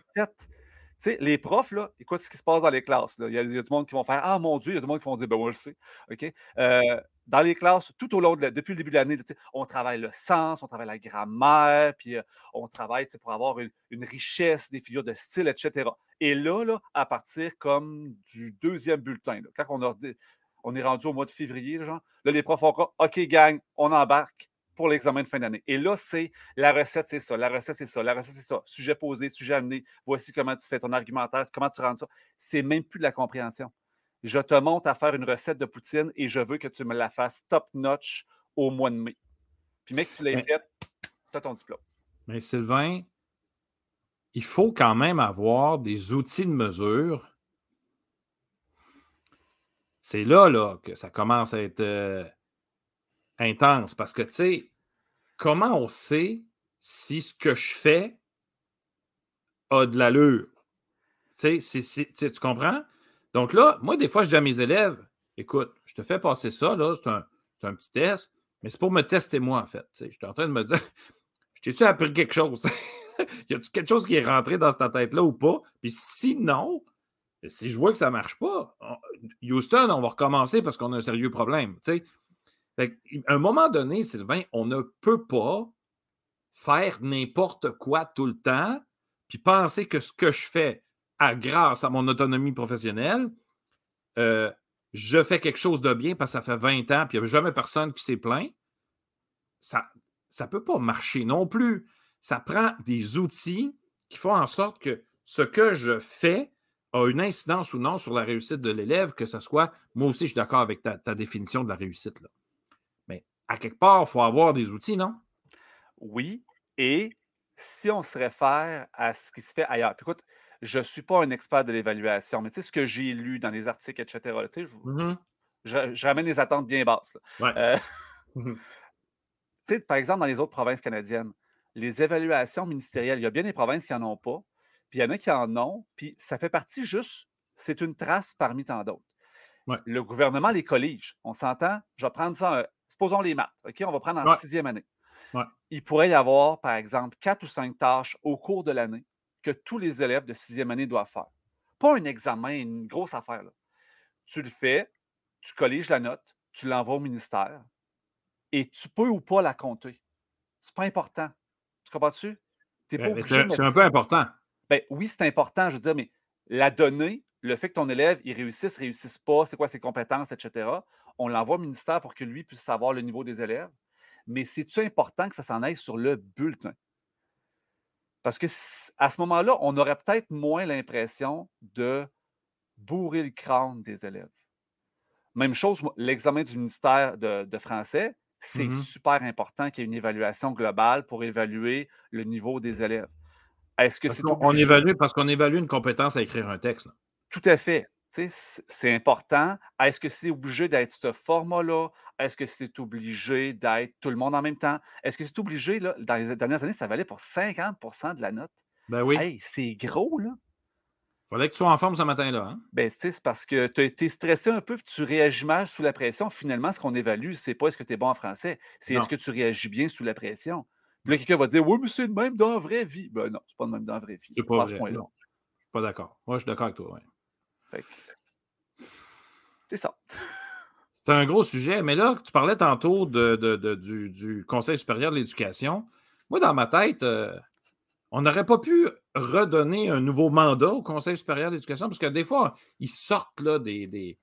sais, les profs, là, écoute ce qui se passe dans les classes. Il, y a, du monde qui vont faire Ah mon Dieu, il y a du monde qui vont dire Ben moi, je sais. OK? Euh, dans les classes, tout au long de depuis le début de l'année, on travaille le sens, on travaille la grammaire, puis euh, on travaille pour avoir une, richesse des figures de style, etc. Et là, à partir comme du deuxième bulletin, quand on, on est rendu au mois de février, genre, là, les profs font OK, gang, on embarque pour l'examen de fin d'année. Et là, c'est la recette, c'est ça, la recette, c'est ça, la recette, c'est ça. Sujet posé, sujet amené, voici comment tu fais ton argumentaire, comment tu rends ça. C'est même plus de la compréhension. Je te montre à faire une recette de poutine et je veux que tu me la fasses top-notch au mois de mai. Puis, mec, tu l'as fait, tu as ton diplôme. Mais Sylvain, il faut quand même avoir des outils de mesure. C'est là, là que ça commence à être. Euh, intense parce que, tu sais, comment on sait si ce que je fais a de l'allure? Tu tu comprends? Donc là, moi, des fois, je dis à mes élèves, écoute, je te fais passer ça, là, c'est un, petit test, mais c'est pour me tester moi, en fait. Je suis en train de me dire, je t'ai-tu appris quelque chose? y a-tu quelque chose qui est rentré dans ta tête-là ou pas? Puis sinon, si je vois que ça ne marche pas, Houston, on va recommencer parce qu'on a un sérieux problème. À un moment donné, Sylvain, on ne peut pas faire n'importe quoi tout le temps, puis penser que ce que je fais, à, grâce à mon autonomie professionnelle, euh, je fais quelque chose de bien parce que ça fait 20 ans, puis il n'y a jamais personne qui s'est plaint. Ça ne peut pas marcher non plus. Ça prend des outils qui font en sorte que ce que je fais a une incidence ou non sur la réussite de l'élève, que ce soit, moi aussi, je suis d'accord avec ta, ta définition de la réussite. Là à quelque part, il faut avoir des outils, non? Oui. Et si on se réfère à ce qui se fait ailleurs, puis écoute, je ne suis pas un expert de l'évaluation, mais tu sais, ce que j'ai lu dans les articles, etc., tu sais, mmh je, ramène les attentes bien basses. Euh, mhm. par exemple, dans les autres provinces canadiennes, les évaluations ministérielles, il y a bien des provinces qui n'en ont pas, puis il y en a qui en ont, puis ça fait partie juste, c'est une trace parmi tant d'autres. Le gouvernement les collige. On s'entend, je vais prendre ça, euh, supposons les maths, OK? On va prendre en sixième année. Il pourrait y avoir, par exemple, quatre ou cinq tâches au cours de l'année que tous les élèves de sixième année doivent faire. Pas un examen, une grosse affaire. Tu le fais, tu colliges la note, tu l'envoies au ministère et tu peux ou pas la compter. C'est pas important. Tu comprends-tu? Ben, c'est un peu important. Ben, oui, c'est important, je veux dire, mais la donnée, le fait que ton élève, il réussisse, réussisse pas, c'est quoi ses compétences, etc., on l'envoie au ministère pour que lui puisse savoir le niveau des élèves. Mais c'est-tu important que ça s'en aille sur le bulletin? Parce que à ce moment-là, on aurait peut-être moins l'impression de bourrer le crâne des élèves. Même chose, l'examen du ministère de, français, c'est mmh super important qu'il y ait une évaluation globale pour évaluer le niveau des élèves. Est-ce que c'est on, évalue parce qu'on évalue une compétence à écrire un texte. Tout à fait. C'est important. Est-ce que c'est obligé d'être ce format-là? Est-ce que c'est obligé d'être tout le monde en même temps? Est-ce que c'est obligé, là, dans les dernières années, ça valait pour 50% de la note? Ben oui. Hey, c'est gros, là. Fallait que tu sois en forme ce matin-là. Hein? Ben, c'est parce que tu as été stressé un peu, puis tu réagis mal sous la pression. Finalement, ce qu'on évalue, c'est pas est-ce que tu es bon en français, c'est est-ce que tu réagis bien sous la pression. Puis là, quelqu'un va dire Oui, mais c'est le même dans la vraie vie. Ben non, c'est pas le même dans la vraie vie. C'est pas, vrai. Je suis pas d'accord. Moi, je suis d'accord avec toi. C'est ça. C'est un gros sujet, mais là, tu parlais tantôt de, du, Conseil supérieur de l'éducation. Moi, dans ma tête, euh, on n'aurait pas pu redonner un nouveau mandat au Conseil supérieur de l'éducation, parce que des fois, ils sortent là, des, des,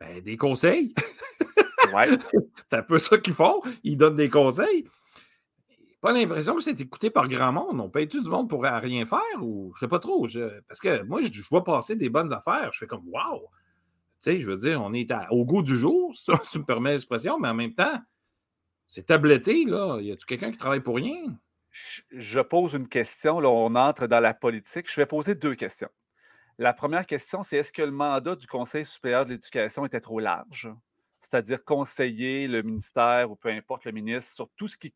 ben, des conseils. Ouais. c'est un peu ça qu'ils font. Ils donnent des conseils. Pas l'impression que c'est écouté par grand monde. On paye-tu du monde pour rien faire ou je sais pas trop? Parce que moi, je, vois passer des bonnes affaires. Je fais comme Waouh! Tu sais, je veux dire, on est au goût du jour, si tu me permets l'expression, mais en même temps, c'est tabletté, là. Y a-tu quelqu'un qui travaille pour rien? je pose une question, là, on entre dans la politique. Je vais poser deux questions. La première question, c'est est-ce que le mandat du Conseil supérieur de l'éducation était trop large? C'est-à-dire conseiller le ministère ou peu importe le ministre sur tout ce qui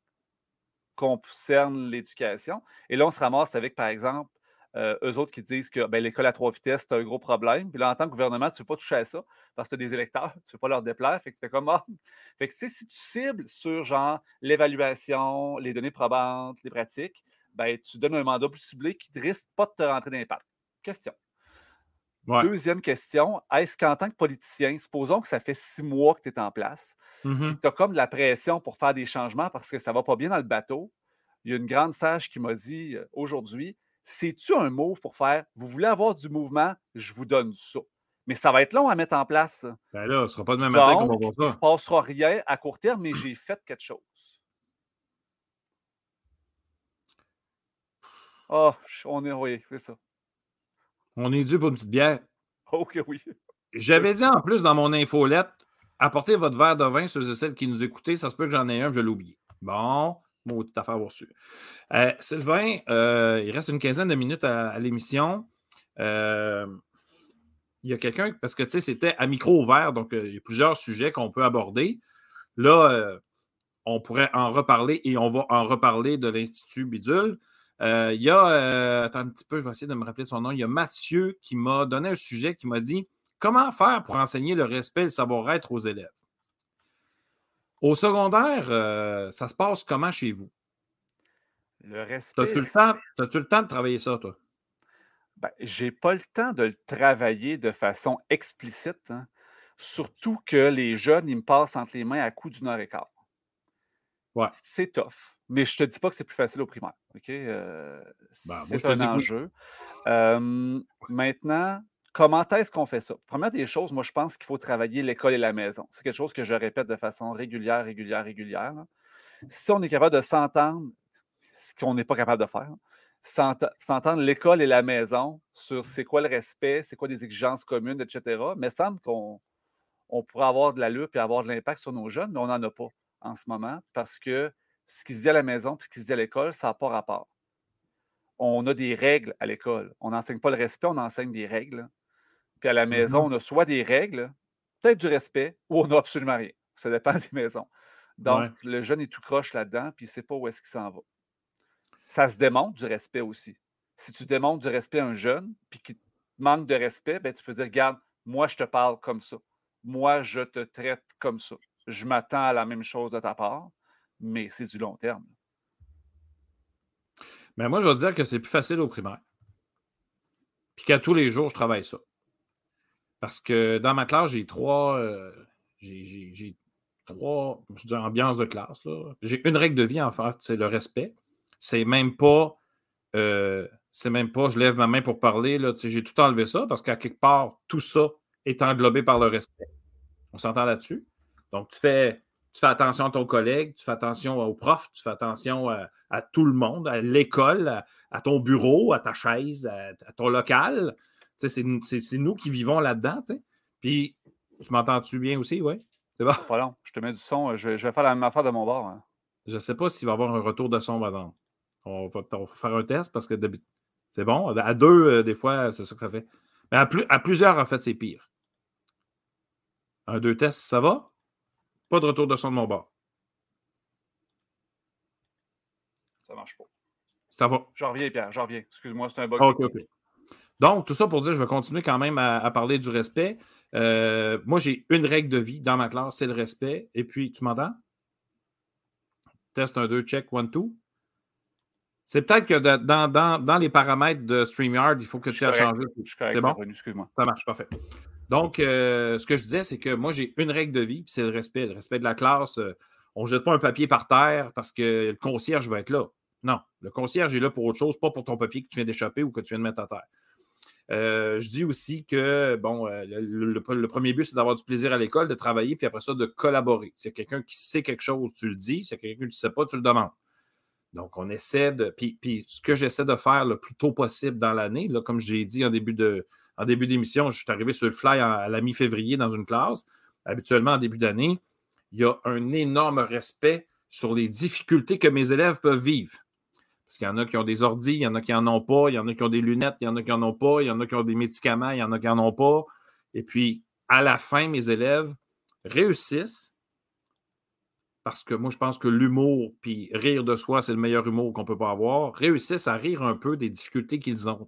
concerne l'éducation. Et là, on se ramasse avec, par exemple, euh, eux autres qui disent que ben, l'école à trois vitesses, c'est un gros problème. Puis là, en tant que gouvernement, tu ne veux pas toucher à ça parce que tu as des électeurs, tu ne veux pas leur déplaire. Fait que tu fais comme ah. Fait que si tu cibles sur genre l'évaluation, les données probantes, les pratiques, ben, tu donnes un mandat plus ciblé qui ne risque pas de te rentrer d'impact. Question. Deuxième question, est-ce qu'en tant que politicien, supposons que ça fait six mois que tu es en place, mmh puis tu as comme de la pression pour faire des changements parce que ça ne va pas bien dans le bateau. Il y a une grande sage qui m'a dit euh, aujourd'hui c'est-tu un mot pour faire vous voulez avoir du mouvement, je vous donne ça. Mais ça va être long à mettre en place. Ben là, ce ne sera pas de même matin qu'on va voir ça. Il ne se passera rien à court terme, mais j'ai fait quelque chose. Ah, oh, on est, oui, c'est ça. On est dû pour une petite bière. Ok, oui. J'avais dit en plus dans mon infolette, apportez votre verre de vin, ceux et celles qui nous écoutaient. Ça se peut que j'en ai un, je l'ai oublié. Bon, Maudite affaire reçue. Euh, Sylvain, euh, il reste une quinzaine de minutes à, l'émission. Euh, il y a quelqu'un, parce que tu sais, c'était à micro ouvert, donc il y a plusieurs sujets qu'on peut aborder. Là, on pourrait en reparler et on va en reparler de l'Institut Bidule. Il y a, attends un petit peu, je vais essayer de me rappeler son nom. Il y a Mathieu qui m'a donné un sujet qui m'a dit Comment faire pour enseigner le respect et le savoir-être aux élèves? Au secondaire, euh, ça se passe comment chez vous? Le respect. As-tu le, temps, as-tu le temps de travailler ça, toi? Ben, j'ai pas le temps de le travailler de façon explicite, hein. surtout que les jeunes, ils me passent entre les mains à coup d'une heure et quart. Ouais. C'est tough. Mais je te dis pas que c'est plus facile au primaire. OK? Euh, ben, c'est un enjeu. maintenant, Comment est-ce qu'on fait ça? Première des choses, moi, je pense qu'il faut travailler l'école et la maison. C'est quelque chose que je répète de façon régulière, régulière, régulière. Si on est capable de s'entendre, ce qu'on n'est pas capable de faire, s'entendre l'école et la maison sur c'est quoi le respect, c'est quoi les exigences communes, etc., mais semble qu'on on pourrait avoir de la lutte et avoir de l'impact sur nos jeunes, mais on n'en a pas en ce moment parce que ce qui se dit à la maison et ce qui se dit à l'école, ça n'a pas rapport. On a des règles à l'école. On n'enseigne pas le respect, on enseigne des règles. Puis à la mmh maison, on a soit des règles, peut-être du respect ou on n'a absolument rien. Ça dépend des maisons. Donc, le jeune est tout croche là-dedans, puis il ne sait pas où est-ce qu'il s'en va. Ça se démontre du respect aussi. Si tu démontres du respect à un jeune, puis qu'il manque de respect, ben, tu peux dire, regarde, moi, je te parle comme ça. Moi, je te traite comme ça. Je m'attends à la même chose de ta part, mais c'est du long terme. Mais moi, je vais dire que c'est plus facile au primaire. Puis qu'à tous les jours, je travaille ça. Parce que dans ma classe, j'ai trois. Euh, j'ai trois je ambiances de classe. J'ai une règle de vie, en fait, c'est le respect. C'est même pas. Euh, c'est même pas je lève ma main pour parler. J'ai tout enlevé ça parce qu'à quelque part, tout ça est englobé par le respect. On s'entend là-dessus? Donc, tu fais tu fais attention à ton collègue, tu fais attention au prof, tu fais attention à, tout le monde, à l'école, à, ton bureau, à ta chaise, à, ton local. C'est nous qui vivons là-dedans. Puis, tu m'entends-tu bien aussi, oui? C'est bon? Pas long. Je te mets du son. Je, vais faire la même affaire de mon bord. Hein. Je ne sais pas s'il va y avoir un retour de son, par On va, faire un test parce que c'est bon. À deux, euh, des fois, c'est ça que ça fait. Mais à, plus, à plusieurs, en fait, c'est pire. Un, deux tests, ça va? Pas de retour de son de mon bord. Ça marche pas. Ça va. J'en reviens, Pierre. J'en reviens. Excuse-moi, c'est un bug. OK, OK. Donc, tout ça pour dire, je vais continuer quand même à, parler du respect. Euh, moi, j'ai une règle de vie dans ma classe, c'est le respect. Et puis, tu m'entends? Test 1, 2, check, 1, 2. C'est peut-être que dans, les paramètres de StreamYard, il faut que tu aies changé. C'est bon? Excuse-moi. Ça marche, parfait. Donc, euh, ce que je disais, c'est que moi, j'ai une règle de vie, c'est le respect. Le respect de la classe. Euh, on ne jette pas un papier par terre parce que le concierge va être là. Non, le concierge est là pour autre chose, pas pour ton papier que tu viens d'échapper ou que tu viens de mettre à terre. Euh, je dis aussi que, bon, le, premier but, c'est d'avoir du plaisir à l'école, de travailler, puis après ça, de collaborer. Si y a quelqu'un qui sait quelque chose, tu le dis. Si y a quelqu'un qui ne sait pas, tu le demandes. Donc, on essaie de. Puis, puis ce que j'essaie de faire le plus tôt possible dans l'année, comme j'ai dit en début de, en début d'émission, je suis arrivé sur le fly à la mi-février dans une classe. Habituellement, en début d'année, il y a un énorme respect sur les difficultés que mes élèves peuvent vivre. Parce qu'il y en a qui ont des ordis, il y en a qui n'en ont pas, il y en a qui ont des lunettes, il y en a qui n'en ont pas, il y en a qui ont des médicaments, il y en a qui n'en ont pas. Et puis, à la fin, mes élèves réussissent parce que moi, je pense que l'humour, puis rire de soi, c'est le meilleur humour qu'on peut pas avoir, réussissent à rire un peu des difficultés qu'ils ont.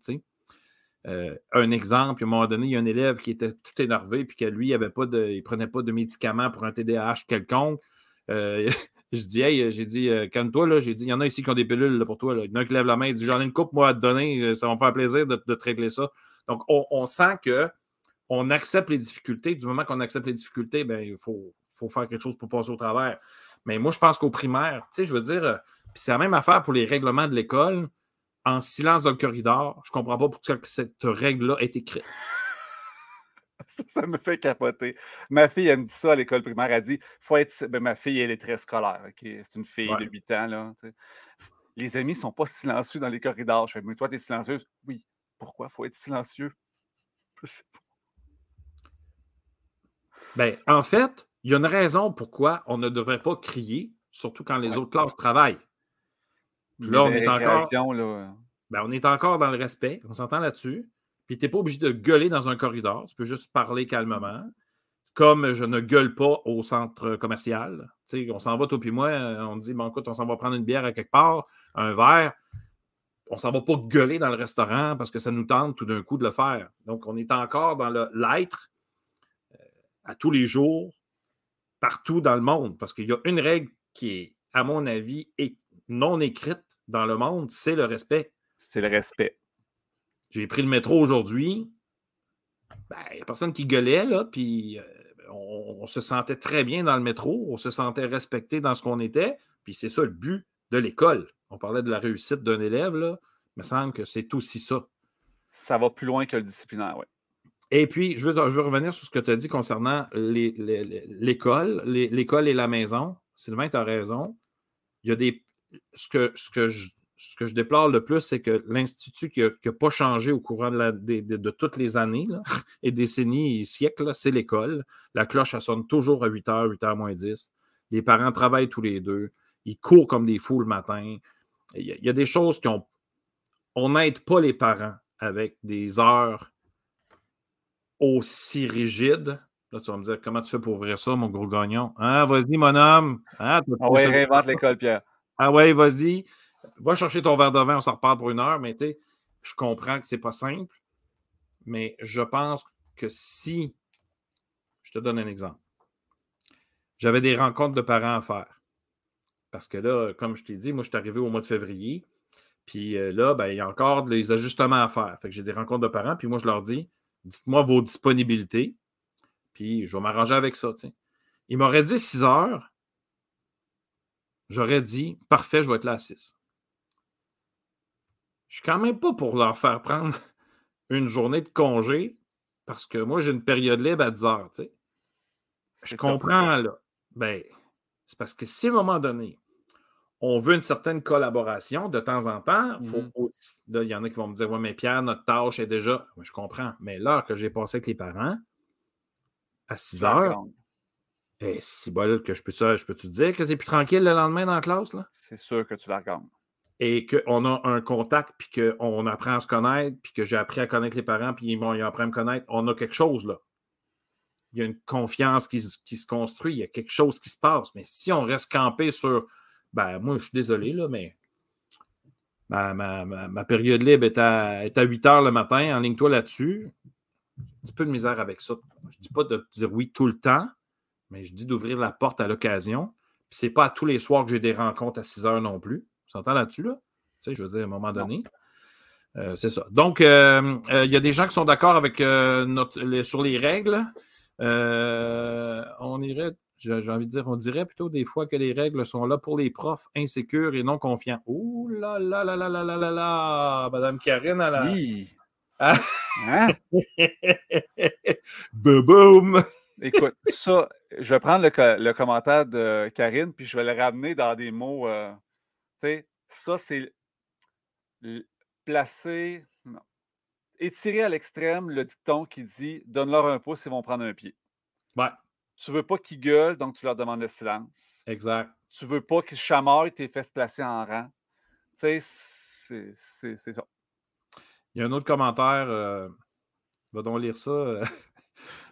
Euh, un exemple, à un moment donné, il y a un élève qui était tout énervé, puis que lui, il ne prenait pas de médicaments pour un TDAH quelconque. Euh, je dis, hey, j'ai dit, euh, calme-toi, là. J'ai dit, il y en a ici qui ont des pilules pour toi. Il y en a qui lève la main, il dit, j'en ai une coupe, moi, à te donner, ça va me faire plaisir de, te régler ça. Donc, on, sent que on accepte les difficultés. Du moment qu'on accepte les difficultés, ben, il faut, faut, faire quelque chose pour passer au travers. Mais moi, je pense qu'au primaire, tu sais, je veux dire, puis c'est la même affaire pour les règlements de l'école en silence dans le corridor. Je ne comprends pas pourquoi cette règle-là est écrite. Ça, me fait capoter. Ma fille, elle me dit ça à l'école primaire. Elle dit faut être. Ben, ma fille, elle est très scolaire. C'est une fille de 8 ans. Là, les amis ne sont pas silencieux dans les corridors. Je fais Mais toi, tu es silencieuse? Oui. Pourquoi il faut être silencieux? Je sais pas. Ben, en fait, il y a une raison pourquoi on ne devrait pas crier, surtout quand les autres classes travaillent. Là, on est encore. Ben, on est encore dans le respect. On s'entend là-dessus. Puis tu n'es pas obligé de gueuler dans un corridor. Tu peux juste parler calmement. Comme je ne gueule pas au centre commercial. on s'en va, toi puis moi, on dit bon, écoute, on s'en va prendre une bière à quelque part, un verre. On s'en va pas gueuler dans le restaurant parce que ça nous tente tout d'un coup de le faire. Donc, on est encore dans l'être euh, à tous les jours, partout dans le monde. Parce qu'il y a une règle qui est, à mon avis, non écrite dans le monde, c'est le respect. C'est le respect. J'ai pris le métro aujourd'hui. Ben, il n'y a personne qui gueulait, là, puis euh, on, se sentait très bien dans le métro, on se sentait respecté dans ce qu'on était, puis c'est ça le but de l'école. On parlait de la réussite d'un élève, là. Il me semble que c'est aussi ça. Ça va plus loin que le disciplinaire, oui. Et puis, je veux, je veux, revenir sur ce que tu as dit concernant l'école, l'école et la maison. Sylvain, tu as raison. Il y a des, ce que, ce que, je, ce que je déplore le plus, c'est que l'Institut qui n'a pas changé au courant de, de, toutes les années et décennies et siècles, c'est l'école. La cloche, elle sonne toujours à 8 h, 8 h moins 10. Les parents travaillent tous les deux. Ils courent comme des fous le matin. Il y a, il y a des choses qui ont. On n'aide pas les parents avec des heures aussi rigides Là, tu vas me dire, comment tu fais pour ouvrir ça, mon gros gagnon? Ah, vas-y, mon homme. Ah, ouais, réinvente l'école, Pierre. Ah ouais, vas-y. Va chercher ton verre de vin, on s'en reparle pour une heure, mais tu sais, je comprends que c'est pas simple, mais je pense que si, je te donne un exemple, j'avais des rencontres de parents à faire. Parce que là, comme je t'ai dit, moi, je suis arrivé au mois de février. Puis euh, là, ben, il y a encore des ajustements à faire. Fait que j'ai des rencontres de parents, puis moi, je leur dis dites-moi vos disponibilités, puis je vais m'arranger avec ça. Il m'aurait dit 6 heures. J'aurais dit parfait, je vais être là à 6. Je suis quand même pas pour leur faire prendre une journée de congé parce que moi, j'ai une période libre à 10 heures. Je comprends, là. Ben, c'est parce que si à un moment donné, on veut une certaine collaboration de temps en temps, mmh il y en a qui vont me dire Ouais, mais Pierre, notre tâche est déjà. je comprends. Mais l'heure que j'ai passée avec les parents, à 6 heures, eh, si bol que je peux ça, je peux te dire que c'est plus tranquille le lendemain dans la classe? Là? C'est sûr que tu la regardes. Et qu'on a un contact, puis qu'on apprend à se connaître, puis que j'ai appris à connaître les parents, puis ils, ils apprennent à me connaître, on a quelque chose là il y a une confiance qui, se construit, il y a quelque chose qui se passe. Mais si on reste campé sur, ben moi, je suis désolé, là, mais ma, période libre est à, est à 8 heures le matin, en ligne toi là-dessus. Un petit peu de misère avec ça. Je ne dis pas de dire oui tout le temps, mais je dis d'ouvrir la porte à l'occasion. Puis c'est pas à tous les soirs que j'ai des rencontres à 6 heures non plus. Tu s'entend là-dessus, là? Tu sais, je veux dire, à un moment donné. Euh, c'est ça. Donc, euh, euh, il y a des gens qui sont d'accord avec notre, sur les règles. On irait, j'ai envie de dire, on dirait plutôt des fois que les règles sont là pour les profs insécures et non confiants. Ouh là là là là là là là là, Madame Karine, à la. Oui. Ah. Hein? Boum! Écoute, ça, je vais prendre le, commentaire de Karine, puis je vais le ramener dans des mots. Euh, tu sais, ça, c'est placer étirer à l'extrême le dicton qui dit donne-leur un pouce, ils vont prendre un pied. Ouais. Tu veux pas qu'ils gueulent, donc tu leur demandes le silence. Exact. Tu veux pas qu'ils chamaillent, tes fait se placer en rang. Tu sais, c'est ça. Il y a un autre commentaire. Euh, va donc lire ça.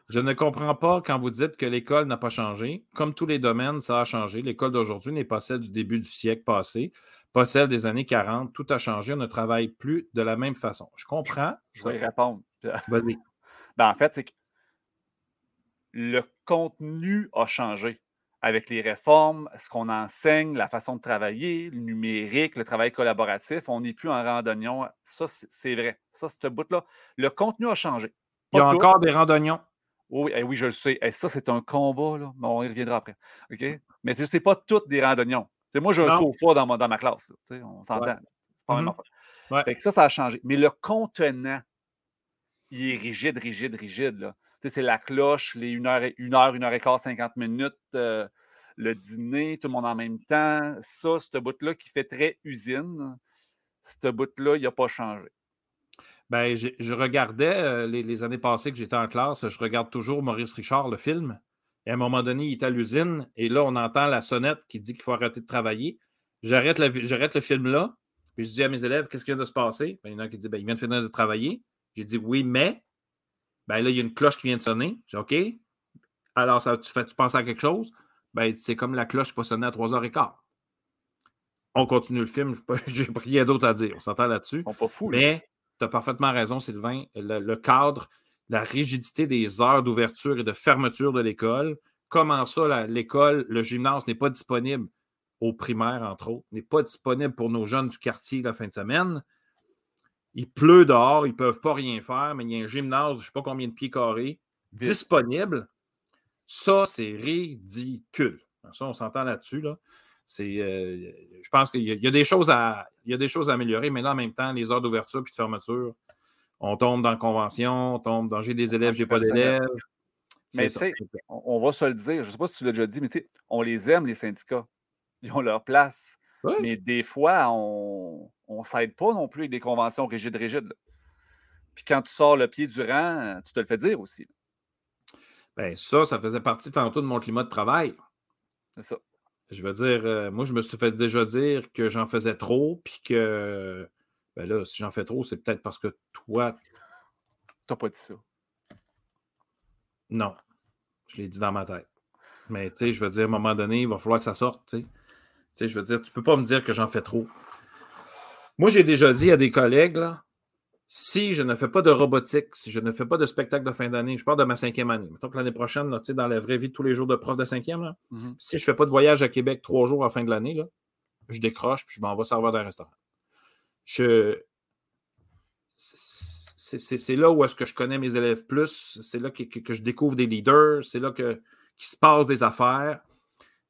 Je ne comprends pas quand vous dites que l'école n'a pas changé. Comme tous les domaines, ça a changé. L'école d'aujourd'hui n'est pas celle du début du siècle passé pas celle des années 40. Tout a changé. On ne travaille plus de la même façon. Je comprends. Je vais y répondre. Vas-y. Ben, en fait, c'est que le contenu a changé avec les réformes, ce qu'on enseigne, la façon de travailler, le numérique, le travail collaboratif. On n'est plus en randonnion. Ça, c'est vrai. Ça, ce bout-là. Le contenu a changé. Il y a encore des randonnions. Oui, eh oui, je le sais. Eh, ça, c'est un combat. Là. on y reviendra après. OK? Mais ce n'est pas toutes des randonnions moi, j'ai un sofa dans ma, dans ma classe. on s'entend. C'est pas même mm-hmm. ça, ça a changé. Mais le contenant, il est rigide, rigide, rigide. C'est la cloche, les 1 heure, 1 heure, 1 heure et quart, 50 minutes, euh, le dîner, tout le monde en même temps. Ça, ce bout-là qui fait très usine, ce bout-là, il n'a pas changé. Ben, je, regardais euh, les, les, années passées que j'étais en classe, je regarde toujours Maurice Richard, le film. Et à un moment donné, il est à l'usine et là, on entend la sonnette qui dit qu'il faut arrêter de travailler. J'arrête le, le film là, puis je dis à mes élèves, qu'est-ce qui vient de se passer? Ben, il y en a un qui dit, ben, il vient de finir de travailler. J'ai dit, oui, mais, ben, là, il y a une cloche qui vient de sonner. J'ai dit, OK. Alors, ça, tu, fais, tu penses à quelque chose? Ben, c'est comme la cloche qui va sonner à 3h15. On continue le film, j'ai rien d'autre à dire. On s'entend là-dessus. Sont pas fous. Mais tu as parfaitement raison, Sylvain. le cadre, la rigidité des heures d'ouverture et de fermeture de l'école. Comment ça, l'école, le gymnase n'est pas disponible aux primaires, entre autres, n'est pas disponible pour nos jeunes du quartier la fin de semaine. Il pleut dehors, ils ne peuvent pas rien faire, mais il y a un gymnase, je ne sais pas combien de pieds carrés, disponible. Ça, c'est ridicule. Ça, on s'entend là-dessus. Là. Euh, je pense qu'il y, a des choses à, il y a des choses à améliorer, mais là, en même temps, les heures d'ouverture et de fermeture, on tombe dans la convention, on tombe dans j'ai des élèves, j'ai pas d'élèves. Mais tu sais, on va se le dire, je ne sais pas si tu l'as déjà dit, mais tu sais, on les aime, les syndicats. Ils ont leur place. Mais des fois, on ne s'aide pas non plus avec des conventions rigides, rigides. Puis quand tu sors le pied du rang, tu te le fais dire aussi. Bien, ça, ça faisait partie tantôt de mon climat de travail. C'est ça. Je veux dire, euh, moi, je me suis fait déjà dire que j'en faisais trop, puis que ben là, si j'en fais trop, c'est peut-être parce que toi. T'as pas dit ça. Non. Je l'ai dit dans ma tête. Mais tu sais, je veux dire, à un moment donné, il va falloir que ça sorte. Tu sais, je veux dire, tu peux pas me dire que j'en fais trop. Moi, j'ai déjà dit à des collègues, là, si je ne fais pas de robotique, si je ne fais pas de spectacle de fin d'année, je parle de ma cinquième année. Mettons que l'année prochaine, là, dans la vraie vie tous les jours de prof de cinquième, là, mm-hmm. si je ne fais pas de voyage à Québec trois jours à la fin de l'année, je décroche puis je m'en vais servir dans un restaurant. Je... C'est là où est-ce que je connais mes élèves plus, c'est là que, que, je découvre des leaders, c'est là que, qu'il se passe des affaires.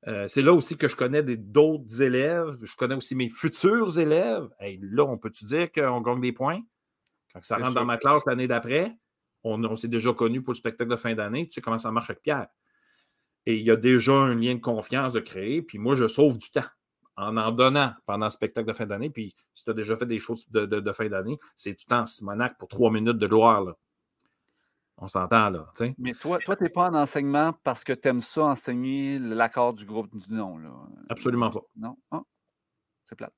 Euh, c'est là aussi que je connais d'autres élèves, je connais aussi mes futurs élèves. là, on peut-tu dire qu'on gagne des points? Ça rentre dans ma classe l'année d'après, on, s'est déjà connu pour le spectacle de fin d'année, tu sais comment ça marche avec Pierre. Et il y a déjà un lien de confiance de créer, puis moi, je sauve du temps en en donnant pendant le spectacle de fin d'année. Puis si tu as déjà fait des choses de, fin d'année, c'est du temps Simonac pour trois minutes de gloire. Là. On s'entend là. Mais toi, toi tu n'es pas en enseignement parce que tu aimes ça, enseigner l'accord du groupe du nom. Là. Absolument pas. Non? Ah, c'est plate.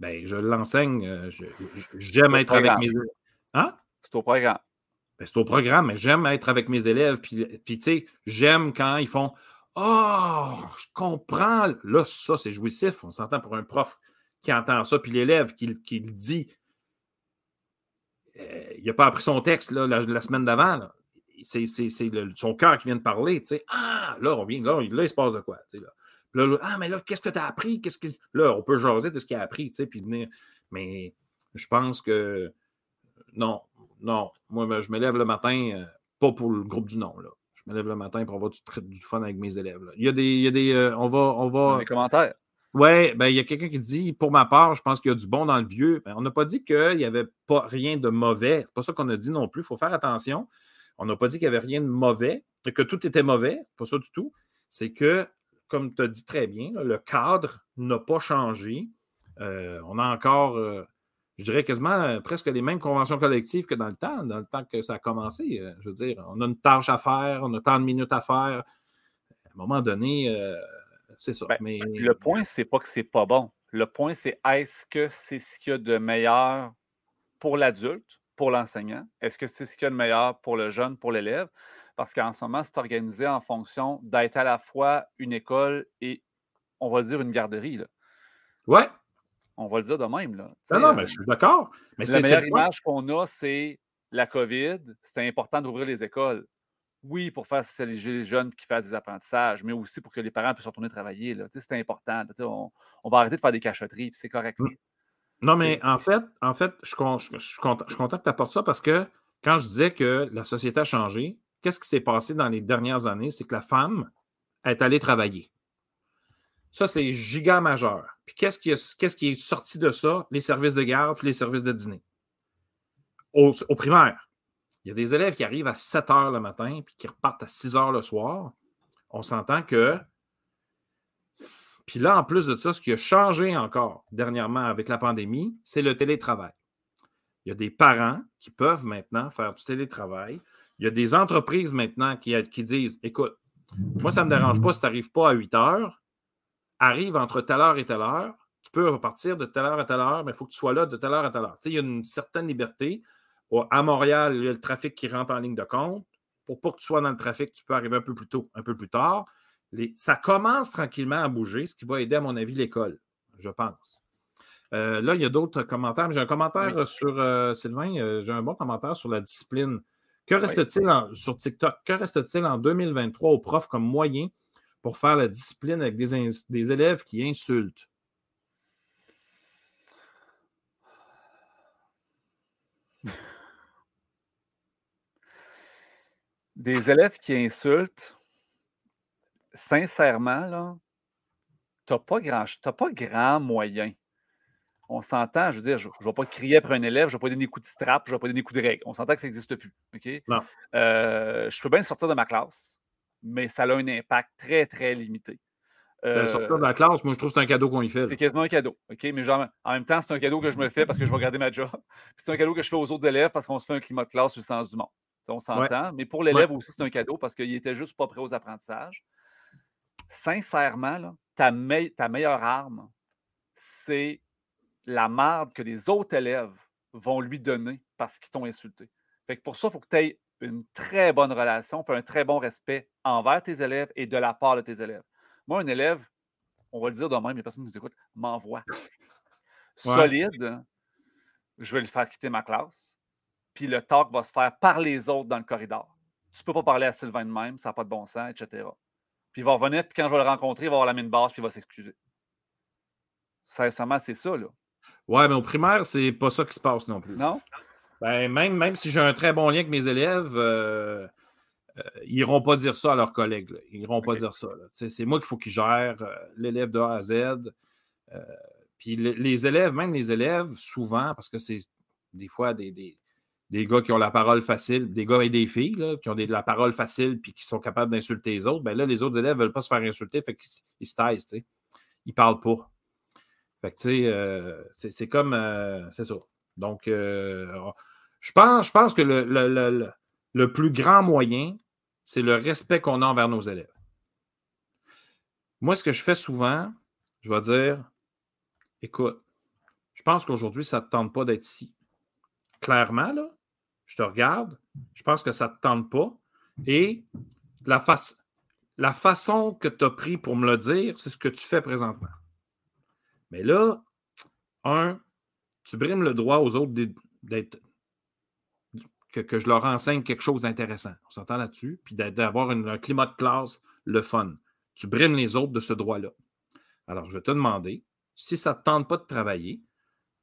Ben, je l'enseigne. Euh, j'aime être avec mes élèves. Hein? C'est au programme. Ben, c'est au programme, mais j'aime être avec mes élèves. Puis, puis tu sais, j'aime quand ils font Oh, je comprends. Là, ça, c'est jouissif. On s'entend pour un prof qui entend ça, puis l'élève qui, qui, le dit. Euh, il n'a pas appris son texte là, la, semaine d'avant. C'est son cœur qui vient de parler. Ah, là, on vient, là, là, il se passe de quoi? Là, ah, mais là, qu'est-ce que tu as appris? Qu'est-ce que... Là, on peut jaser de ce qu'il a appris, puis venir. Mais je pense que non, non. Moi, je me lève le matin, euh, pas pour le groupe du nom. Là. Je me lève le matin pour avoir du, du fun avec mes élèves. Il y a des. Il y a des euh, on va. On va... Commentaires. Oui, ben, il y a quelqu'un qui dit, pour ma part, je pense qu'il y a du bon dans le vieux. Ben, on n'a pas dit qu'il n'y avait pas rien de mauvais. C'est pas ça qu'on a dit non plus. Il faut faire attention. On n'a pas dit qu'il n'y avait rien de mauvais, que tout était mauvais. C'est pas ça du tout. C'est que comme tu as dit très bien, le cadre n'a pas changé. Euh, on a encore, euh, je dirais quasiment euh, presque les mêmes conventions collectives que dans le temps, dans le temps que ça a commencé. je veux dire, on a une tâche à faire, on a tant de minutes à faire. À un moment donné, c'est ça. Ben, mais... Le point, c'est pas que c'est pas bon. Le point, c'est est-ce que c'est ce qu'il y a de meilleur pour l'adulte, pour l'enseignant? Est-ce que c'est ce qu'il y a de meilleur pour le jeune, pour l'élève? Parce qu'en ce moment, c'est organisé en fonction d'être à la fois une école et, on va dire, une garderie. Là. Ouais. On va le dire de même. Là. Non, non, mais je suis d'accord. Mais la meilleure image qu'on a, c'est la COVID. C'était important d'ouvrir les écoles. Oui, pour faire les jeunes qui fassent des apprentissages, mais aussi pour que les parents puissent retourner travailler. C'est important. On, va arrêter de faire des cachotteries, c'est correct. Non, mais en fait, en fait, je, je, suis content, que tu apportes ça parce que quand je disais que la société a changé, qu'est-ce qui s'est passé dans les dernières années? C'est que la femme est allée travailler. Ça, c'est giga majeur. Puis qu'est-ce qui, est, sorti de ça? Les services de garde puis les services de dîner. Au, primaire, il y a des élèves qui arrivent à 7 heures le matin puis qui repartent à 6 heures le soir. On s'entend que. Puis là, en plus de ça, ce qui a changé encore dernièrement avec la pandémie, c'est le télétravail. Il y a des parents qui peuvent maintenant faire du télétravail il y a des entreprises maintenant qui, qui disent écoute, moi, ça ne me dérange pas si tu n'arrives pas à 8 heures, arrive entre telle heure et telle heure. Tu peux repartir de telle heure à telle heure, mais il faut que tu sois là de telle heure à telle heure. Tu sais, il y a une certaine liberté. À Montréal, il y a le trafic qui rentre en ligne de compte. Pour pas que tu sois dans le trafic, tu peux arriver un peu plus tôt, un peu plus tard. ça commence tranquillement à bouger, ce qui va aider, à mon avis, l'école, je pense. Euh, là, il y a d'autres commentaires. J'ai un commentaire sur euh, Sylvain. Euh, j'ai un bon commentaire sur la discipline. Que reste-t-il sur TikTok? Que reste-t-il en 2023 aux profs comme moyen pour faire la discipline avec des, élèves qui insultent? Des élèves qui insultent, sincèrement, là, tu n'as pas, grand, pas grand moyen on s'entend, je veux dire, je ne vais pas crier après un élève, je ne vais pas donner des coups de strap, je ne vais pas donner des coups de règle. On s'entend que ça n'existe plus. OK? Euh, je peux bien sortir de ma classe, mais ça a un impact très, très limité. Ben, sortir de la classe, moi, je trouve que c'est un cadeau qu'on y fait. C'est quasiment un cadeau. OK? Mais genre, en même temps, c'est un cadeau que je me fais parce que je vais garder ma job. C'est un cadeau que je fais aux autres élèves parce qu'on se fait un climat de classe sur le sens du monde. On s'entend. Mais pour l'élève aussi, c'est un cadeau parce qu'il n'était juste pas prêt aux apprentissages. Sincèrement, là, ta, ta meilleure arme, c'est la marde que les autres élèves vont lui donner parce qu'ils t'ont insulté. Fait que pour ça, il faut que tu aies une très bonne relation, puis un très bon respect envers tes élèves et de la part de tes élèves. Moi, un élève, on va le dire de même, les personnes qui nous écoutent, m'envoie. Solide, je vais le faire quitter ma classe, puis le talk va se faire par les autres dans le corridor. Tu ne peux pas parler à Sylvain de même, ça n'a pas de bon sens, etc. Puis il va revenir, puis quand je vais le rencontrer, il va avoir la main basse, puis il va s'excuser. Sincèrement, c'est ça, là. Ouais, mais au primaire, c'est pas ça qui se passe non plus. Non? Ben, même, même si j'ai un très bon lien avec mes élèves, euh, euh, ils n'iront pas dire ça à leurs collègues. Ils n'iront pas dire ça. C'est moi qu'il faut qu'ils gèrent euh, l'élève de A à Z. puis les élèves, même les élèves, souvent, parce que c'est des fois des, des, gars qui ont la parole facile, des gars et des filles qui ont de la parole facile puis qui sont capables d'insulter les autres, ben là, les autres élèves ne veulent pas se faire insulter, fait qu'ils se taisent, Ils ne parlent pas. Fait que, tu sais, c'est comme. c'est ça. Donc, je, pense, pense que le, le, le plus grand moyen, c'est le respect qu'on a envers nos élèves. Moi, ce que je fais souvent, je vais dire écoute, je pense qu'aujourd'hui, ça ne te tente pas d'être ici. Clairement, là, je te regarde, je pense que ça ne te tente pas. Et la, la façon que tu as pris pour me le dire, c'est ce que tu fais présentement. Mais là, un, tu brimes le droit aux autres d'être que, je leur enseigne quelque chose d'intéressant. On s'entend là-dessus? Puis d'avoir un climat de classe, le fun. Tu brimes les autres de ce droit-là. Alors, je vais te demander, si ça ne te tente pas de travailler,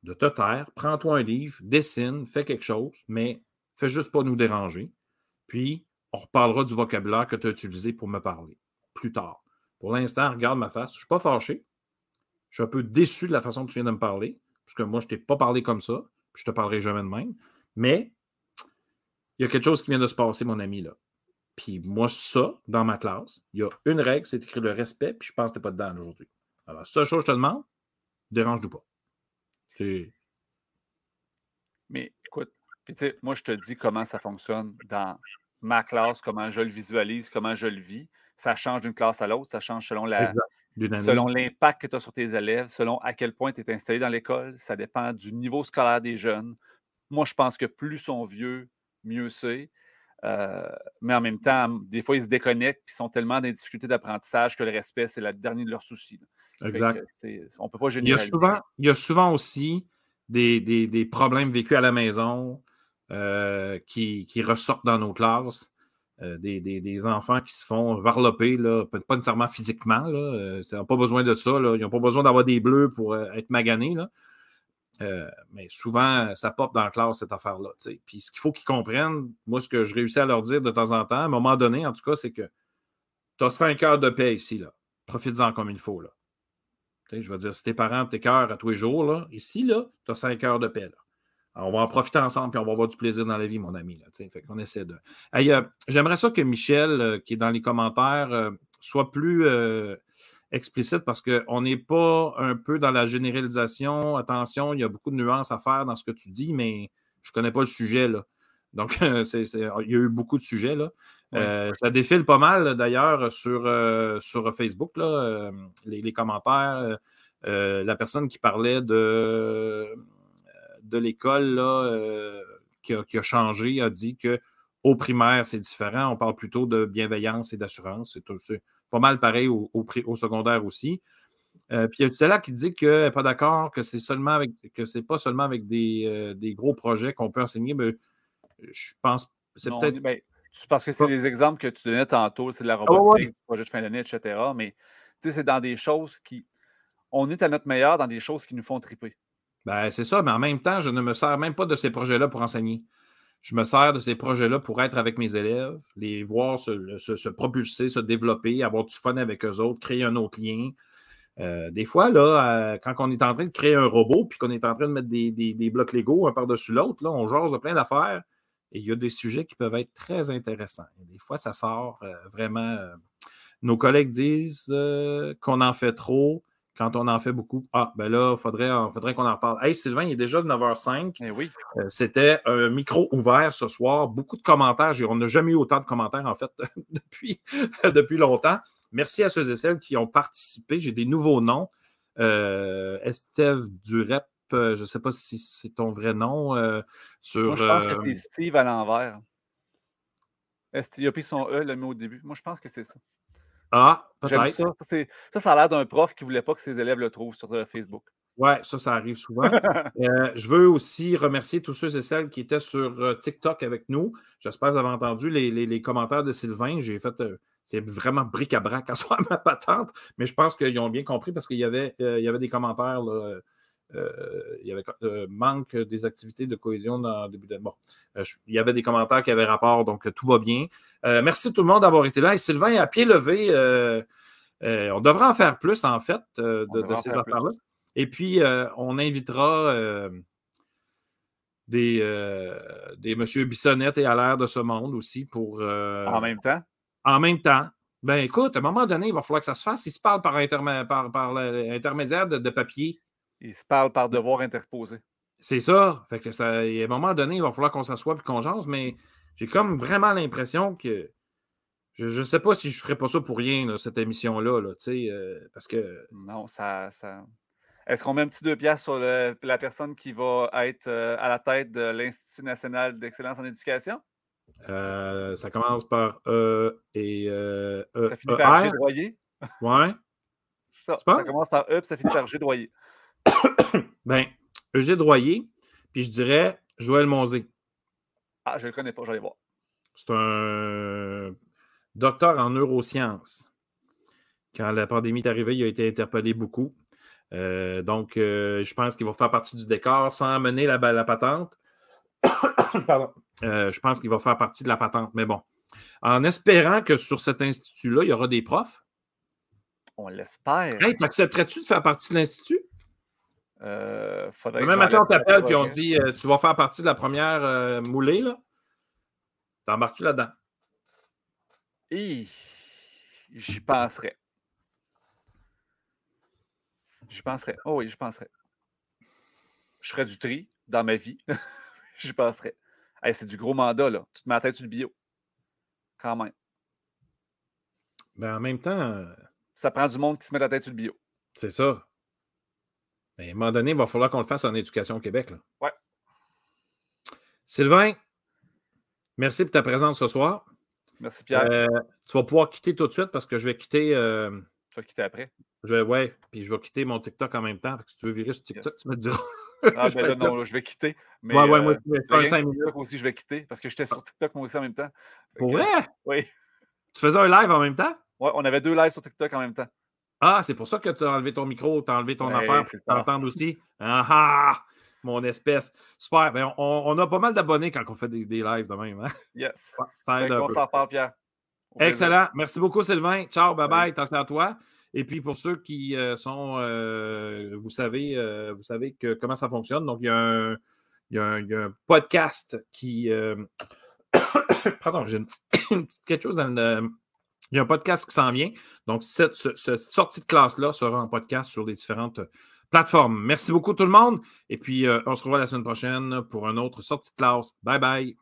de te taire, prends-toi un livre, dessine, fais quelque chose, mais fais juste pas nous déranger. Puis, on reparlera du vocabulaire que tu as utilisé pour me parler plus tard. Pour l'instant, regarde ma face. Je ne suis pas fâché. Je suis un peu déçu de la façon dont tu viens de me parler, parce que moi, je ne t'ai pas parlé comme ça. je ne te parlerai jamais de même. Mais il y a quelque chose qui vient de se passer, mon ami, là. Puis moi, ça, dans ma classe, il y a une règle, c'est écrit le respect, puis je pense que tu n'es pas dedans aujourd'hui. Alors, seule chose que je te demande, dérange-nous pas. Mais écoute, moi, je te dis comment ça fonctionne dans ma classe, comment je le visualise, comment je le vis. Ça change d'une classe à l'autre, ça change selon la, selon l'impact que tu as sur tes élèves, selon à quel point tu es installé dans l'école. Ça dépend du niveau scolaire des jeunes. Moi, je pense que plus ils sont vieux, mieux c'est. Euh, mais en même temps, des fois, ils se déconnectent et sont tellement dans des difficultés d'apprentissage que le respect, c'est la dernière de leurs soucis. Exact. on ne peut pas généraliser. Il y a souvent, il y a souvent aussi des, problèmes vécus à la maison euh, qui, ressortent dans nos classes. Euh, des, enfants qui se font varloper, là, pas nécessairement physiquement. Là, ils n'ont pas besoin de ça. Ils n'ont pas besoin d'avoir des bleus pour être maganés. Euh, mais souvent, ça pop dans la classe, cette affaire-là. Puis ce qu'il faut qu'ils comprennent, moi, ce que je réussis à leur dire de temps en temps, à un moment donné, en tout cas, c'est que tu as cinq heures de paix ici. là. Profites-en comme il faut. Là. je veux dire, si tes parents cœurs à tous les jours, ici, là, tu as cinq heures de paix. On va en profiter ensemble, puis on va avoir du plaisir dans la vie, mon ami. Là, fait qu'on essaie de. Euh, j'aimerais ça que Michel, euh, qui est dans les commentaires, soit plus explicite parce qu'on n'est pas un peu dans la généralisation. Attention, il y a beaucoup de nuances à faire dans ce que tu dis, mais je ne connais pas le sujet. Là. Donc, il y a eu beaucoup de sujets. Là. Euh, ça défile pas mal d'ailleurs sur, euh, sur Facebook, là, euh, les, commentaires. la personne qui parlait de, de l'école qui, qui, a changé a dit que au primaire, c'est différent. On parle plutôt de bienveillance et d'assurance. C'est pas mal pareil au, au, secondaire aussi. Euh, puis il y a là qui dit qu'elle n'est pas d'accord, que c'est seulement avec que c'est pas seulement avec des, euh, gros projets qu'on peut enseigner, mais je pense c'est peut-être. Ben, parce que c'est les exemples que tu donnais tantôt, c'est de la ah robotique, le projet de fin d'année, etc. Mais c'est dans des choses qui. On est à notre meilleur dans des choses qui nous font triper. Ben, c'est ça, mais en même temps, je ne me sers même pas de ces projets-là pour enseigner. Je me sers de ces projets-là pour être avec mes élèves, les voir se, propulser, se développer, avoir du fun avec eux autres, créer un autre lien. Euh, des fois, là, euh, quand on est en train de créer un robot puis qu'on est en train de mettre des, blocs Lego un par-dessus l'autre, là, on jase de plein d'affaires et il y a des sujets qui peuvent être très intéressants. des fois, ça sort euh, vraiment. nos collègues disent qu'on en fait trop quand on en fait beaucoup, ah, ben là, il faudrait, faudrait qu'on en parle. Hey, Sylvain, il est déjà 9h05. Eh oui. Euh, c'était un micro ouvert ce soir. Beaucoup de commentaires. On n'a jamais eu autant de commentaires, en fait, depuis, depuis longtemps. Merci à ceux et celles qui ont participé. J'ai des nouveaux noms. Euh, Estève Durep, euh, je ne sais pas si c'est ton vrai nom. sur, Moi, je pense que c'est Steve à l'envers. Il a pris son E, le mot au début? Moi, je pense que c'est ça. Ah, J'aime peut-être. ça. Ça, ça, ça a l'air d'un prof qui ne voulait pas que ses élèves le trouvent sur euh, Facebook. Ouais, ça, ça arrive souvent. Euh, je veux aussi remercier tous ceux et celles qui étaient sur euh, TikTok avec nous. J'espère que vous avez entendu les, les- les commentaires de Sylvain. J'ai fait. euh, c'est vraiment bric-à-brac à soi ma patente, mais je pense qu'ils ont bien compris parce qu'il y avait, euh, il y avait des commentaires. là, euh, il y avait euh, manque des activités de cohésion dans le début de. Bon, euh, je- il y avait des commentaires qui avaient rapport, donc tout va bien. Merci tout le monde d'avoir été là. Et Sylvain, à pied levé, on devrait en faire plus, en fait, de, devrait de en ces affaires-là. Et puis, on invitera des, euh, des M. Bissonnette et Allaire de ce monde aussi pour. En même temps, en même temps. Ben écoute, à un moment donné, il va falloir que ça se fasse. Ils se parlent par, intermé- par, par l'intermédiaire de, de papier. Ils se parlent par devoir interposé. C'est ça. Fait que ça, à un moment donné, il va falloir qu'on s'assoie et qu'on jase, mais j'ai comme vraiment l'impression que je ne sais pas si je ne ferais pas ça pour rien, là, cette émission-là, là, euh, parce que Non, ça. ça... Est-ce qu'on met un petit deux piastres sur le- la personne qui va être euh, à la tête de l'Institut national d'excellence en éducation? euh, ça commence par E et E, ça finit E, par R? Gédroyer. Ouais. Ça, ça commence par E puis ça finit par Gédroyer. Ben, Eugène Droyer, puis je dirais Joël Monzé. Ah, je ne le connais pas, j'allais voir. C'est un docteur en neurosciences. Quand la pandémie est arrivée, il a été interpellé beaucoup. Euh, donc, euh, je pense qu'il va faire partie du décor sans mener la, la patente. Pardon. Euh, je pense qu'il va faire partie de la patente. Mais bon, en espérant que sur cet institut-là, il y aura des profs. On l'espère. Hey, t'accepterais-tu de faire partie de l'institut? Euh, faudrait Même matin, on t'appelle et on dit euh, Tu vas faire partie de la première euh, moulée, là. T'embarques-tu là-dedans? J'y penserais. J'y penserais. Oh oui, j'y penserais. Je ferais du tri dans ma vie. J'y penserais. Hey, c'est du gros mandat, là. Tu te mets à la tête sur le bio. Quand même. Ben, en même temps, euh, Ça prend du monde qui se met à la tête sur le bio. c'est ça. Mais à un moment donné, il va falloir qu'on le fasse en éducation au Québec. Là. Ouais. Sylvain, merci pour ta présence ce soir. Merci, Pierre. Euh, tu vas pouvoir quitter tout de suite parce que je vais quitter. euh, Tu vas quitter après. je vais, ouais, puis je vais quitter mon TikTok en même temps. Fait que si tu veux virer sur TikTok, Yes. tu me diras. Ah, Je ben vais là, non, là, je vais quitter. Mais, Ouais, ouais, euh, moi, je vais minutes. TikTok aussi, je vais quitter parce que j'étais sur TikTok moi aussi en même temps. Fait Pour que, vrai? Oui. Tu faisais un live en même temps? Ouais, on avait deux lives sur TikTok en même temps. Ah, c'est pour ça que tu as enlevé ton micro, tu as enlevé ton Ouais, affaire pour t'entendes aussi. Ah ah! Mon espèce. Super. Ben, on, on a pas mal d'abonnés quand on fait des, des lives de même. Hein? Yes. Ça aide un peu. s'en parle, Pierre. Au plaisir. Excellent. Merci beaucoup, Sylvain. Ciao, bye bye. Attention à toi. Et puis pour ceux qui euh, sont, euh, vous savez, euh, vous savez que, comment ça fonctionne. Donc, il y a un, il y a un, il y a un podcast qui. Pardon, j'ai une, petite- une petite quelque chose dans le. Il y a un podcast qui s'en vient. Donc, cette, ce- cette sortie de classe-là sera en podcast sur les différentes plateformes. Merci beaucoup, tout le monde. Et puis, euh, on se revoit la semaine prochaine pour une autre sortie de classe. Bye bye.